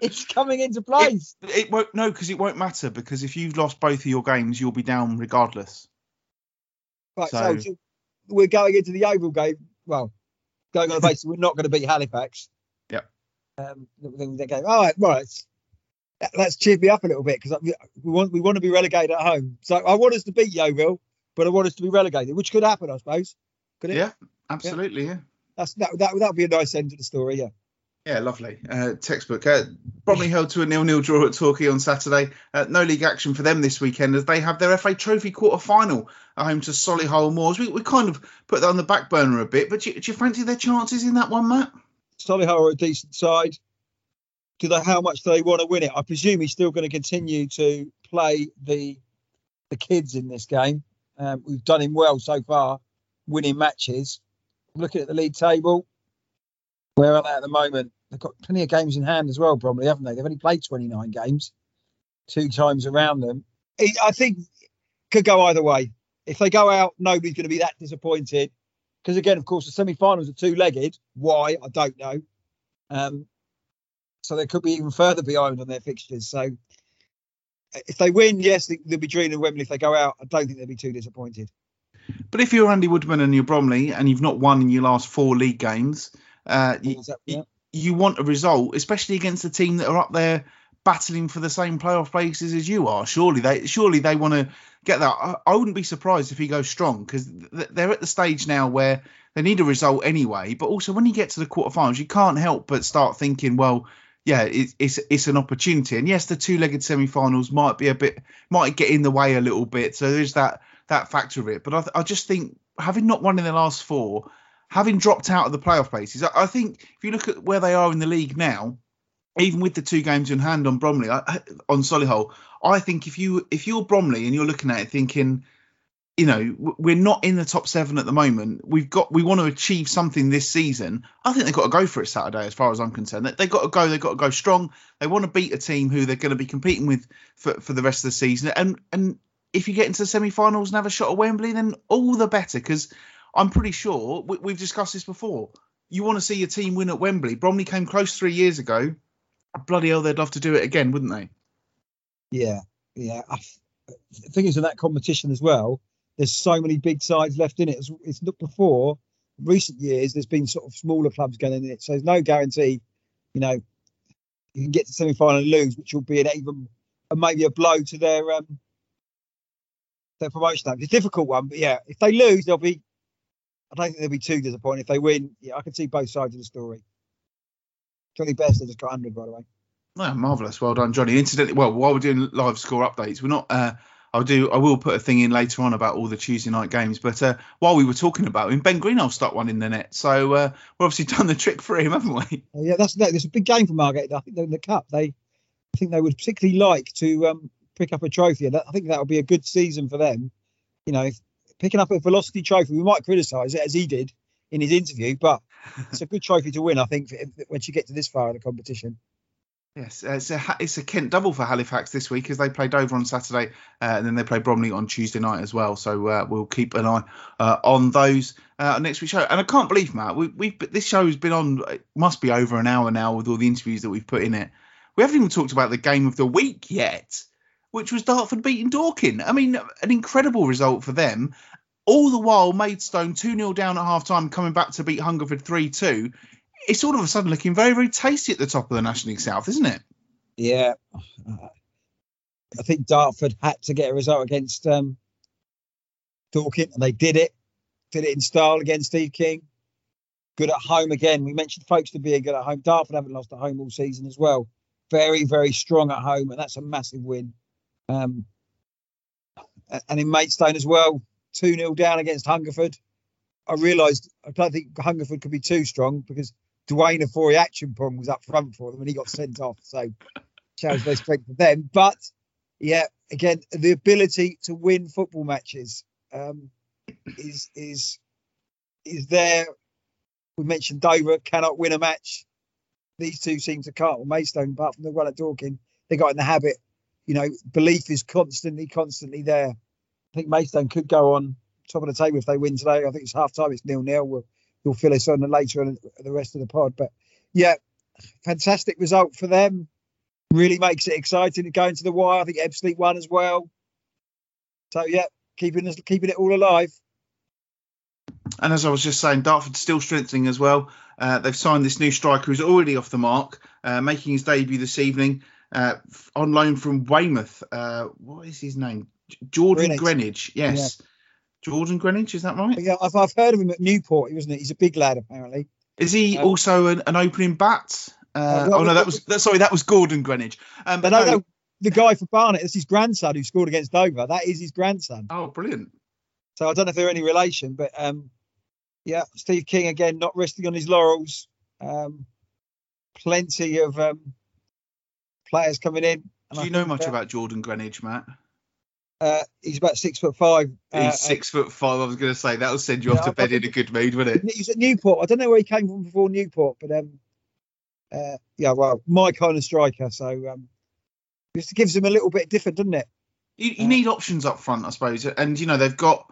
It's coming into place. it, it won't no because it won't matter because if you've lost both of your games, you'll be down regardless. right, so, so- we're going into the Yeovil game. Well, going on the basis we're not going to beat Halifax. Yeah. Um, then they go, all right, right. That- That's cheered me up a little bit because we want we want to be relegated at home. So I want us to beat Yeovil, but I want us to be relegated, which could happen, I suppose. Could it? Yeah, absolutely. Yeah. That's that that that would be a nice end to the story. Yeah. Yeah, lovely. Uh, textbook. Uh, Bromley held to a nil-nil draw at Torquay on Saturday. Uh, no league action for them this weekend as they have their FA Trophy quarter final at home to Solihull Moors. We, we kind of put that on the back burner a bit, but do you, do you fancy their chances in that one, Matt? Solihull are a decent side. Do they? How much do they want to win it? I presume he's still going to continue to play the the kids in this game. Um, we've done him well so far, winning matches. Looking at the league table, where are they at the moment? They've got plenty of games in hand as well, probably, haven't they? They've only played 29 games, two times around them. I think could go either way. If they go out, nobody's going to be that disappointed. Because again, of course, the semi-finals are two-legged. Why? I don't know. Um, so they could be even further behind on their fixtures. So if they win, yes, they- they'll be dreaming of Wembley. If they go out, I don't think they'll be too disappointed. But if you're Andy Woodman and you're Bromley and you've not won in your last four league games, uh, you, yeah. you want a result, especially against a team that are up there battling for the same playoff places as you are. Surely they surely they want to get that. I, I wouldn't be surprised if he goes strong because th- they're at the stage now where they need a result anyway. But also when you get to the quarterfinals, you can't help but start thinking, well, yeah, it, it's it's an opportunity. And yes, the two-legged semi-finals might be a bit might get in the way a little bit. So there's that that factor of it. But I, th- I just think having not won in the last four, having dropped out of the playoff places, I, I think if you look at where they are in the league now, even with the two games in hand on Bromley I- on Solihull, I think if you if you're Bromley and you're looking at it thinking, you know, we're not in the top seven at the moment. We've got we want to achieve something this season. I think they've got to go for it Saturday, as far as I'm concerned. They- They've got to go. They've got to go strong. They want to beat a team who they're going to be competing with for, for the rest of the season. And and if you get into the semi-finals and have a shot at Wembley, then all the better. Because I'm pretty sure we, we've discussed this before. You want to see your team win at Wembley. Bromley came close three years ago. Bloody hell, they'd love to do it again, wouldn't they? Yeah, yeah. I, the thing is in that competition as well. There's so many big sides left in it. It's, it's not before recent years. There's been sort of smaller clubs going in it, so there's no guarantee. You know, you can get to semi final and lose, which will be an even and maybe a blow to their um their promotion. It's a difficult one, but yeah, if they lose, they'll be. I don't think they'll be too disappointed. If they win, yeah, I can see both sides of the story. Johnny Best just got 100, by the way. Oh, marvelous, well done, Johnny. Incidentally, well, while we're doing live score updates, we're not. Uh, I'll do. I will put a thing in later on about all the Tuesday night games. But uh, while we were talking about him, Ben Greenhalgh stuck one in the net, so uh, we've obviously done the trick for him, haven't we? Oh, yeah, that's no, it's a big game for Margate. I think they're in the cup. They, I think they would particularly like to um, pick up a trophy, I think that would be a good season for them. You know, picking up a Velocity Trophy, we might criticise it as he did in his interview, but it's a good trophy to win. I think once you get to this far in the competition. Yes, it's a it's a Kent double for Halifax this week as they play Dover on Saturday uh, and then they play Bromley on Tuesday night as well. So uh, we'll keep an eye uh, on those uh, next week's show. And I can't believe Matt, we, we've this show has been on it must be over an hour now with all the interviews that we've put in it. We haven't even talked about the game of the week yet, which was Dartford beating Dorking. I mean, an incredible result for them. All the while, Maidstone 2 0 down at half time, coming back to beat Hungerford 3 2 it's all of a sudden looking very, very tasty at the top of the National League South, isn't it? Yeah. I think Dartford had to get a result against um, Dorking, and they did it. Did it in style against Steve King. Good at home again. We mentioned folks Folkestone being good at home. Dartford haven't lost at home all season as well. Very, very strong at home, and that's a massive win. Um, and in Maidstone as well, 2 0 down against Hungerford. I realised I don't think Hungerford could be too strong because Dwayne Afori Acheampong was up front for them and he got sent off. So shows their strength for them. But yeah, again, the ability to win football matches um, is is is there. We mentioned Dover cannot win a match. These two seem to can't. Maidstone, apart from the one at Dorking, they got in the habit. You know, belief is constantly, constantly there. I think Maidstone could go on top of the table if they win today. I think it's half time. It's nil nil. We'll you'll fill us on later on the rest of the pod. But yeah, fantastic result for them. Really makes it exciting to go into the wire. I think Ebbsfleet won as well. So yeah, keeping us keeping it all alive. And as I was just saying, Dartford still strengthening as well. Uh, they've signed this new striker who's already off the mark, uh, making his debut this evening uh, on loan from Weymouth. Uh, what is his name? Jordan Greenidge. Greenidge yes. Yeah. Jordan Greenidge, is that right? Yeah, I've, I've heard of him at Newport, wasn't it? He's a big lad, apparently. Is he um, also an, an, opening bat? Uh, uh well, oh no, that was that, sorry, that was Gordon Greenidge. Um, but no, no, the guy for Barnet, that's his grandson who scored against Dover. That is his grandson. Oh, brilliant! So I don't know if they're any relation, but um, yeah, Steve King again, not resting on his laurels. Um, plenty of um, players coming in. Do you know much about Jordan Greenidge, Matt? Uh, he's about six foot five. He's uh, six foot five. I was going to say that'll send you yeah, off to bed in a good mood, wouldn't it? He's at Newport. I don't know where he came from before Newport, but um, uh, yeah, well, my kind of striker. So um, just gives him a little bit different, doesn't it? You, you uh, need options up front, I suppose, and you know they've got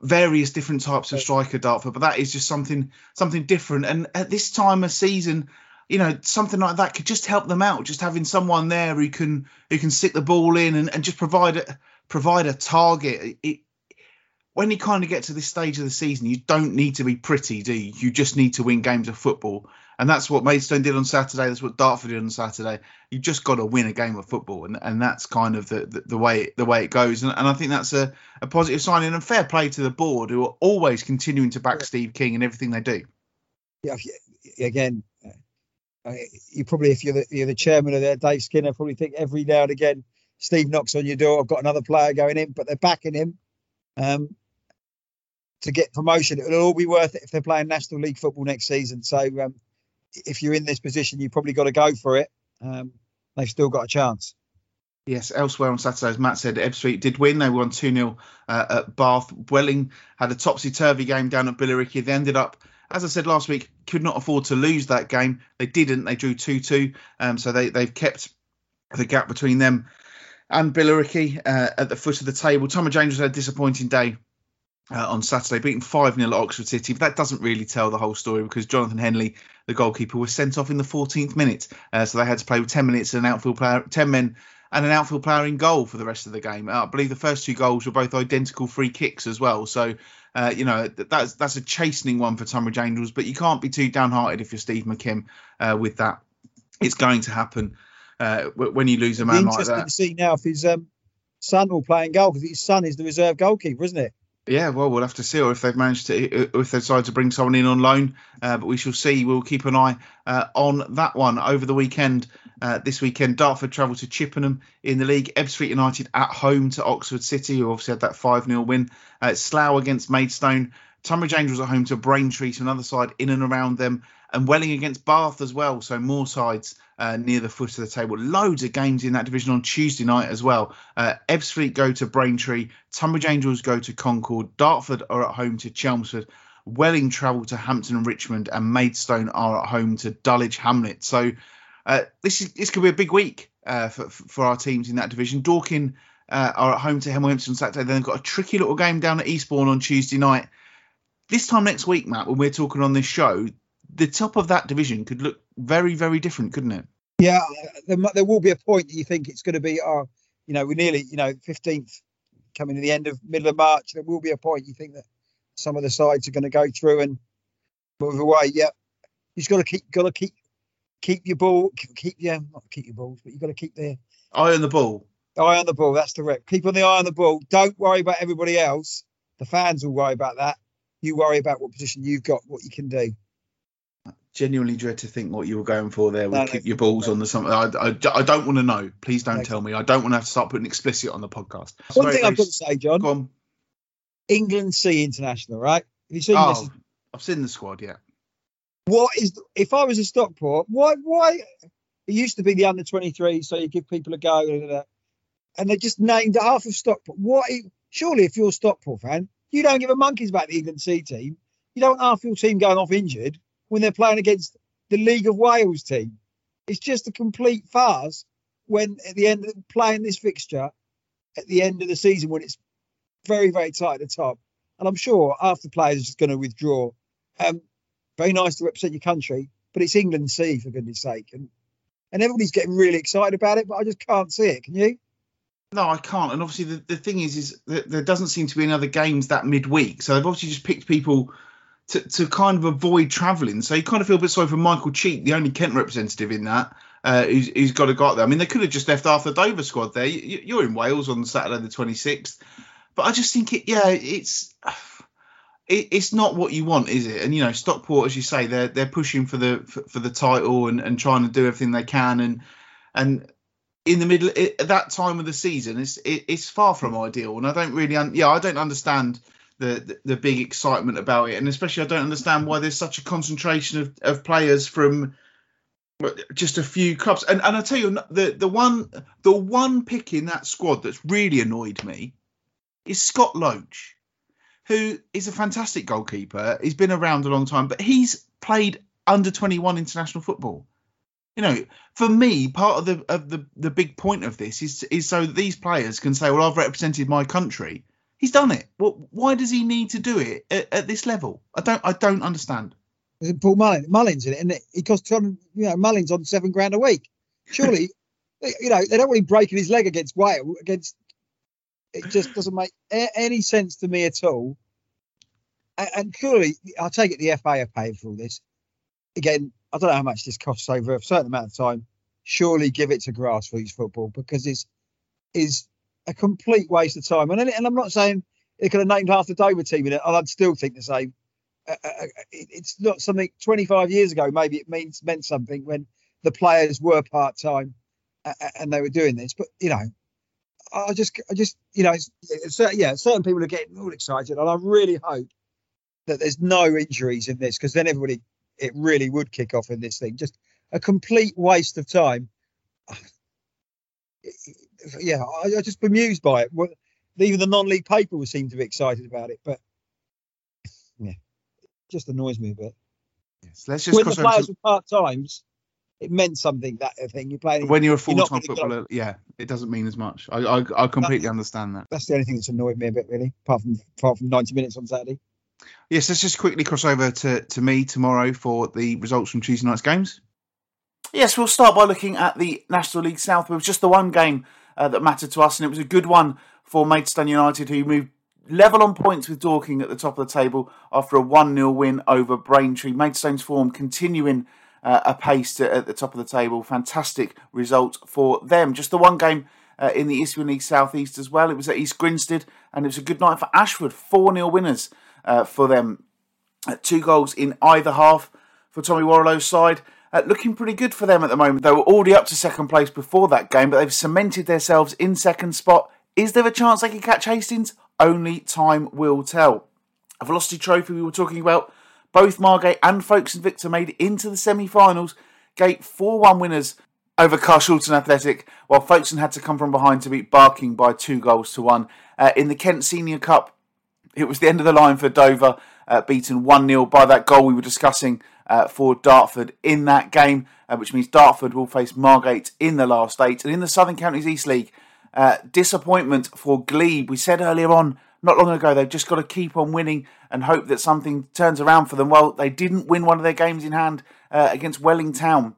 various different types of striker Dartford, but that is just something something different. And at this time of season, you know, something like that could just help them out. Just having someone there who can who can stick the ball in and, and just provide it provide a target. It, when you kind of get to this stage of the season, you don't need to be pretty, do you? You just need to win games of football. And that's what Maidstone did on Saturday. That's what Dartford did on Saturday. You just got to win a game of football, and, and that's kind of the, the, the way the way it goes. And, and I think that's a, a positive sign and a fair play to the board, who are always continuing to back Steve King and everything they do. Yeah, again, you probably if you're the, you're the chairman of there, Dave Skinner, probably think every now and again Steve knocks on your door. I've got another player going in, but they're backing him um, to get promotion. It'll all be worth it if they're playing National League football next season. So um, if you're in this position, you've probably got to go for it. Um, they've still got a chance. Yes, elsewhere on Saturday, as Matt said, Ebbsfleet did win. They won 2 0 uh, at Bath. Welling had a topsy turvy game down at Billericay. They ended up, as I said last week, could not afford to lose that game. They didn't. They drew 2 2. Um, so they, they've kept the gap between them and Billericay uh, at the foot of the table. Thomas James had a disappointing day uh, on Saturday, beating 5 0 at Oxford City. But that doesn't really tell the whole story because Jonathan Henley, the goalkeeper, was sent off in the 14th minute. Uh, so they had to play with 10 minutes and an outfield player, 10 men and an outfield player in goal for the rest of the game. I believe the first two goals were both identical free kicks as well. So, uh, you know, that's that's a chastening one for Tonbridge Angels, but you can't be too downhearted if you're Steve McKimm uh, with that. It's going to happen uh, when you lose a man like that. interesting to see now if his um, son will play in goal because his son is the reserve goalkeeper, isn't it? Yeah, well, we'll have to see, or if they've managed to, if they decide to bring someone in on loan. Uh, but we shall see. We'll keep an eye uh, on that one over the weekend. Uh, this weekend, Dartford travel to Chippenham in the league. Ebbsfleet United at home to Oxford City, who obviously had that 5 0 win. Uh, Slough against Maidstone. Tonbridge Angels at home to Braintree, so another side in and around them. And Welling against Bath as well, so more sides uh, near the foot of the table. Loads of games in that division on Tuesday night as well. Uh, Ebbsfleet go to Braintree, Tonbridge Angels go to Concord, Dartford are at home to Chelmsford, Welling travel to Hampton and Richmond, and Maidstone are at home to Dulwich Hamlet. So uh, this is this could be a big week uh, for, for our teams in that division. Dorking uh, are at home to Hemel Hempstead on Saturday. Then they've got a tricky little game down at Eastbourne on Tuesday night. This time next week, Matt, when we're talking on this show, the top of that division could look very, very different, couldn't it? Yeah, there, there will be a point that you think it's going to be, oh, you know, we're nearly, you know, 15th coming to the end of middle of March. There will be a point you think that some of the sides are going to go through and move away. Yeah, you just got to keep, got to keep, keep your ball, keep your, not keep your balls, but you've got to keep the Eye on the ball. eye on the ball. That's the rep. Keep on the eye on the ball. Don't worry about everybody else. The fans will worry about that. You worry about what position you've got, what you can do. Genuinely dread to think what you were going for there. With No, no, keep your balls on the something. I, I, I don't want to know. Please don't No. tell me. I don't want to have to start putting explicit on the podcast. One Sorry, thing I've got to say, John, Go on. England C International, right? Have you seen Oh, this? I've seen the squad. Yeah. What is if I was a Stockport? Why? Why? It used to be the under twenty three, so you give people a go, and they just named half of Stockport. What? Surely, if you're a Stockport fan, you don't give a monkeys about the England C team. You don't half your team going off injured when they're playing against the League of Wales team. It's just a complete farce. When at the end of playing this fixture, at the end of the season when it's very very tight at the top, and I'm sure the players are just going to withdraw. Um, very nice to represent your country, but it's England C for goodness sake, and and everybody's getting really excited about it, but I just can't see it. Can you? No, I can't. And obviously, the, the thing is, is that there doesn't seem to be any other games that midweek. So they've obviously just picked people to, to kind of avoid travelling. So you kind of feel a bit sorry for Michael Cheek, the only Kent representative in that, uh, who's, who's got to go there. I mean, they could have just left Arthur Dover squad there. You, you're in Wales on Saturday the 26th. But I just think it, yeah, it's. It, it's not what you want, is it? And you know, Stockport, as you say, they're they're pushing for the for, for the title and, and trying to do everything they can, and and in the middle at that time of the season it's it, it's far from ideal and i don't really un, yeah i don't understand the, the big excitement about it. And especially i don't understand why there's such a concentration of, of players from just a few clubs. And and i tell you the the one the one pick in that squad that's really annoyed me is scott loach who is a fantastic goalkeeper. He's been around a long time but he's played under 21 international football. You know, for me, part of the of the the big point of this is is so these players can say, "Well, I've represented my country." He's done it. Well, why does he need to do it at, at this level? I don't I don't understand. There's Paul Mullin, Mullins in it, and he costs. You know, Mullins on seven grand a week. Surely, you know, they don't want him breaking his leg against Wales. Against it just doesn't make any sense to me at all. And, and surely, I take it the FA are paying for all this. Again, I don't know how much this costs over a certain amount of time. Surely give it to grassroots football because it's is a complete waste of time. And and I'm not saying they could have named half the Dover team in it, and I'd still think the same. Uh, uh, uh, it- it's not something 25 years ago. Maybe it means meant something when the players were part time and they were doing this. But you know, I just, I just, you know, it's, it's, yeah, certain people are getting all excited, and I really hope that there's no injuries in this because then everybody, it really would kick off in this thing. Just a complete waste of time. Yeah, I, I just bemused by it. Even the non-league paper would seem to be excited about it, but yeah, it just annoys me a bit. Yes, let's just when the players to, were part times, it meant something that thing you're playing. when you're a full-time gonna go- footballer. Yeah, it doesn't mean as much. I I, I completely understand that. That's the only thing that's annoyed me a bit, really. Apart from apart from 90 minutes on Saturday. Yes, let's just quickly cross over to, to me tomorrow for the results from Tuesday night's games. Yes, we'll start by looking at the National League South It was just the one game uh, that mattered to us, and it was a good one for Maidstone United, who moved level on points with Dorking at the top of the table after a 1 0 win over Braintree. Maidstone's form continuing uh, apace to, at the top of the table. Fantastic result for them. Just the one game uh, in the Isthmian League South East as well. It was at East Grinstead, and it was a good night for Ashford. 4 0 winners uh, for them. two goals in either half for Tommy Warrilow's side. Uh, looking pretty good for them at the moment. They were already up to second place before that game, but they've cemented themselves in second spot. Is there a chance they can catch Hastings? Only time will tell. A Velocity Trophy we were talking about. Both Margate and Folkestone Invicta made it into the semi-finals. Gate 4-1 winners over Carshalton Athletic, while Folkestone had to come from behind to beat Barking by two goals to one. Uh, in the Kent Senior Cup, it was the end of the line for Dover, beaten 1 0 by that goal we were discussing uh, for Dartford in that game, uh, which means Dartford will face Margate in the last eight. And in the Southern Counties East League, uh, disappointment for Glebe. We said earlier on, not long ago, they've just got to keep on winning and hope that something turns around for them. Well, they didn't win one of their games in hand uh, against Welling Town.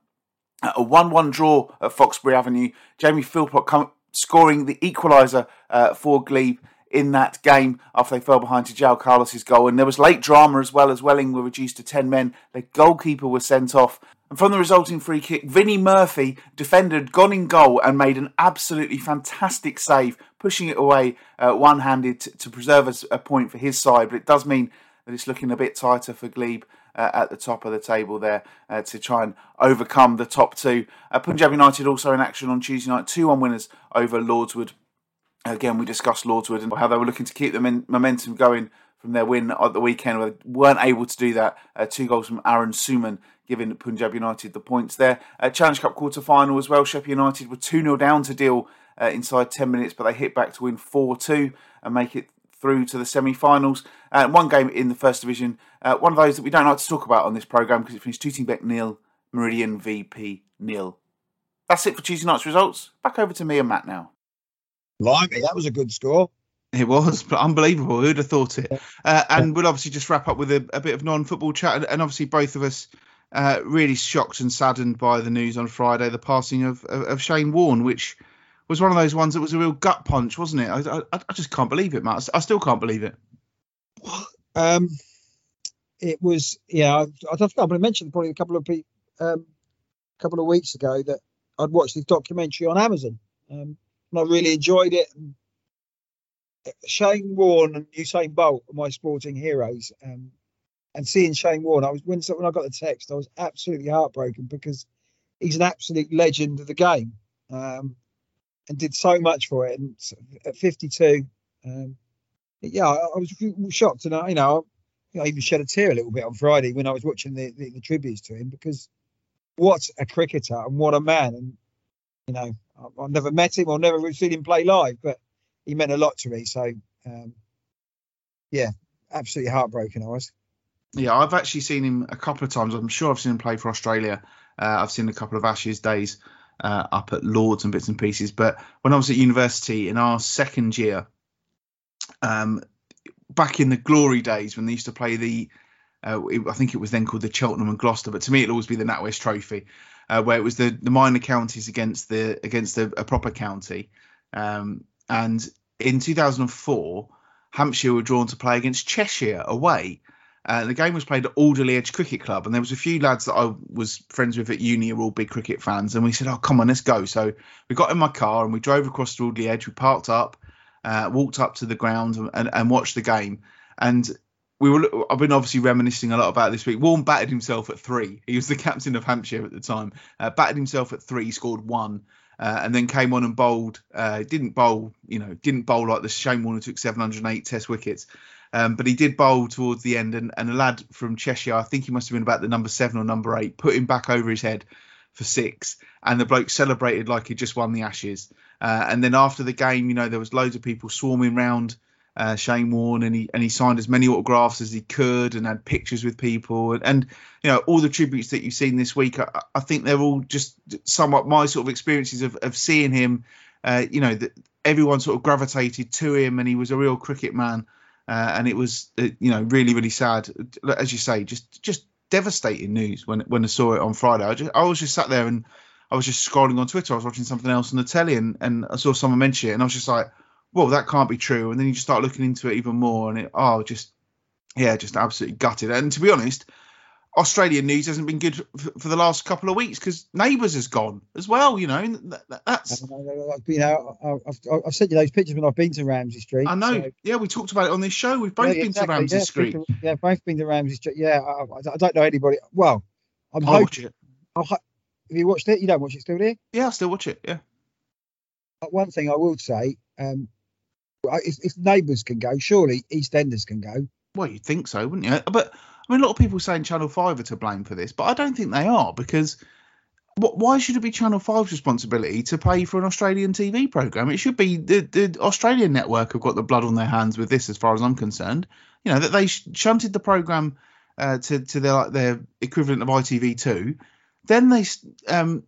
a 1 1 draw at Foxbury Avenue. Jamie Philpott come, scoring the equaliser uh, for Glebe in that game after they fell behind to Joe Carlos's goal. And there was late drama as well as Welling were reduced to 10 men. The goalkeeper was sent off. And from the resulting free kick, Vinnie Murphy, defended, gone in goal and made an absolutely fantastic save, pushing it away uh, one handed to, to, preserve a, a, point for his side. But it does mean that it's looking a bit tighter for Glebe. Uh, at the top of the table there uh, to try and overcome the top two. Uh, Punjab United also in action on Tuesday night, 2 1 winners over Lordswood Again, we discussed Lordswood and how they were looking to keep the momentum going from their win at the weekend. They weren't able to do that. Uh, two goals from Aaron Suman giving Punjab United the points there. Uh, Challenge Cup quarter final as well. Sheppey United were 2 0 down to deal uh, inside 10 minutes, but they hit back to win 4 2 and make it through to the semi finals. Uh, one game in the first division. Uh, one of those that we don't like to talk about on this programme because it finished Tooting Bec nil, Meridian VP nil. That's it for Tuesday night's results. Back over to me and Matt now. Blimey, that was a good score. It was, but unbelievable. Who'd have thought it? Uh, and we'll obviously just wrap up with a, a bit of non-football chat, and obviously both of us uh, really shocked and saddened by the news on Friday, the passing of, of, of, Shane Warne, which was one of those ones that was a real gut punch, wasn't it? I, I, I just can't believe it, Matt. I still can't believe it. Um, it was, yeah. I, I think I mentioned probably a couple of um, a couple of weeks ago that I'd watched this documentary on Amazon. Um, and I really enjoyed it. Shane Warne and Usain Bolt are my sporting heroes. Um, and seeing Shane Warne, I was when, when I got the text, I was absolutely heartbroken because he's an absolute legend of the game um, and did so much for it. And at 52, um, yeah, I, I, was shocked, and I, you know, I even shed a tear a little bit on Friday when I was watching the, the, the tributes to him because what a cricketer and what a man, and you know, I've never met him or never seen him play live, but he meant a lot to me. So, um, yeah, absolutely heartbroken I was. Yeah, I've actually seen him a couple of times. I'm sure I've seen him play for Australia. Uh, I've seen a couple of Ashes days uh, up at Lords and bits and pieces. But when I was at university in our second year, um, back in the glory days when they used to play the, uh, I think it was then called the Cheltenham and Gloucester, but to me it'll always be the NatWest Trophy uh, where it was the, the minor counties against the against a, a proper county. Um, and in 2004, Hampshire were drawn to play against Cheshire away. Uh, the game was played at Alderley Edge Cricket Club, and there was a few lads that I was friends with at uni who all big cricket fans, and we said, "Oh, come on, let's go." So we got in my car and we drove across to Alderley Edge. We parked up, uh, walked up to the ground, and, and watched the game. And we were I've been obviously reminiscing a lot about this week. Warne batted himself at three. He was the captain of Hampshire at the time. Uh, batted himself at three, scored one, uh, and then came on and bowled. Uh, didn't bowl, you know, didn't bowl like the Shane Warne took 708 Test wickets. Um, but he did bowl towards the end, and, and a lad from Cheshire, I think he must have been about the number seven or number eight, put him back over his head for six, and the bloke celebrated like he just won the Ashes. Uh, and then after the game, you know, there was loads of people swarming round uh, Shane Warne, and he and he signed as many autographs as he could, and had pictures with people, and, and you know all the tributes that you've seen this week. I, I, think they're all just somewhat my sort of experiences of, of seeing him. Uh, you know that everyone sort of gravitated to him, and he was a real cricket man, uh, and it was uh, you know really really sad, as you say, just just devastating news when when I saw it on Friday. I just I was just sat there and I was just scrolling on Twitter. I was watching something else on the telly, and, and I saw someone mention it, and I was just like, "Well, that can't be true." And then you just start looking into it even more, and it oh, just yeah, just absolutely gutted. And to be honest, Australian news hasn't been good for, for the last couple of weeks because Neighbours has gone as well. You know, that, that's you know, I've, I've, sent you those pictures when I've been to Ramsay Street. I know. So. Yeah, we talked about it on this show. We've both yeah, been exactly. to Ramsay yeah, Street. yeah, both been to Ramsay Street. Yeah, I, I, don't know anybody. Well, I'm I'll watch it. Have you watched it? You don't watch it still, do you? Yeah, I still watch it. Yeah. But one thing I will say, um, if, if neighbours can go, surely EastEnders can go. Well, you'd think so, wouldn't you? But I mean, a lot of people saying Channel Five are to blame for this, but I don't think they are because what, why should it be Channel 5's responsibility to pay for an Australian TV program? It should be the, the Australian network have got the blood on their hands with this, as far as I'm concerned. You know that they shunted the program uh, to to their their equivalent of ITV2. Then they um,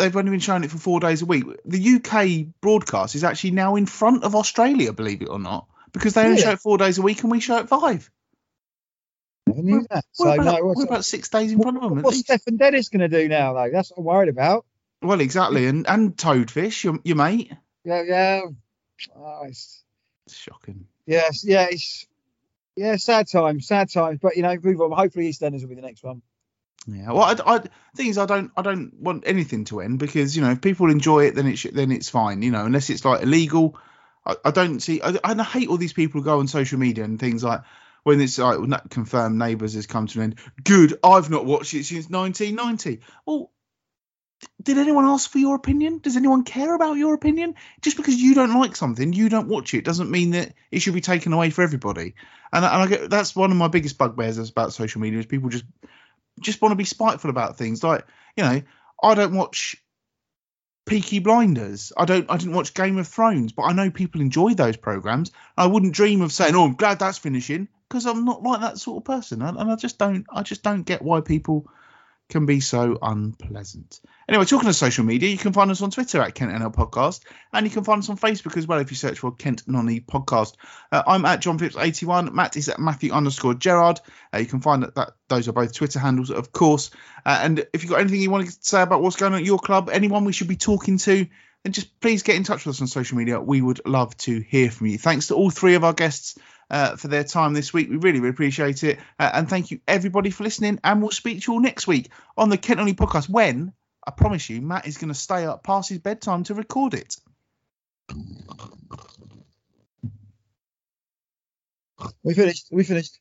they've only been showing it for four days a week. The UK broadcast is actually now in front of Australia, believe it or not, because they only Yeah. show it four days a week and we show it five. I knew that. So, We're, about, no, we're about six days in front of them. At what's least. Stefan Dennis going to do now, though? That's what I'm worried about. Well, exactly, and and Toadfish, your, your mate. Yeah, yeah. Oh, it's, It's shocking. yes, yeah, it's yeah, sad times, sad times. But you know, move on. Hopefully, EastEnders will be the next one. Yeah. Well, I, I thing is, I don't I don't want anything to end because you know if people enjoy it, then it then it's fine. You know, unless it's like illegal. I, I don't see. I, I hate all these people who go on social media and things like when it's like confirmed neighbours has come to an end. Good. I've not watched it since 1990. Well. Did anyone ask for your opinion? Does anyone care about your opinion? Just because you don't like something, you don't watch it, doesn't mean that it should be taken away for everybody. And, and I get that's one of my biggest bugbears about social media is people just just want to be spiteful about things. Like, you know, I don't watch Peaky Blinders. I don't I didn't watch Game of Thrones, but I know people enjoy those programs. I wouldn't dream of saying, "Oh, I'm glad that's finishing," because I'm not like that sort of person, and, and I just don't I just don't get why people can be so unpleasant. Anyway, talking of social media, you can find us on Twitter at Kent NL Podcast, and you can find us on Facebook as well if you search for Kent Nonny Podcast. Uh, I'm at John Phipps 81. Matt is at Matthew underscore Gerard. Uh, you can find that, that those are both Twitter handles, of course. Uh, and if you've got anything you want to say about what's going on at your club, anyone we should be talking to, then just please get in touch with us on social media. We would love to hear from you. Thanks to all three of our guests uh, for their time this week. We really, really appreciate it. Uh, and thank you, everybody, for listening. And we'll speak to you all next week on the Kent Only podcast when, I promise you, Matt is going to stay up past his bedtime to record it. We finished. We finished.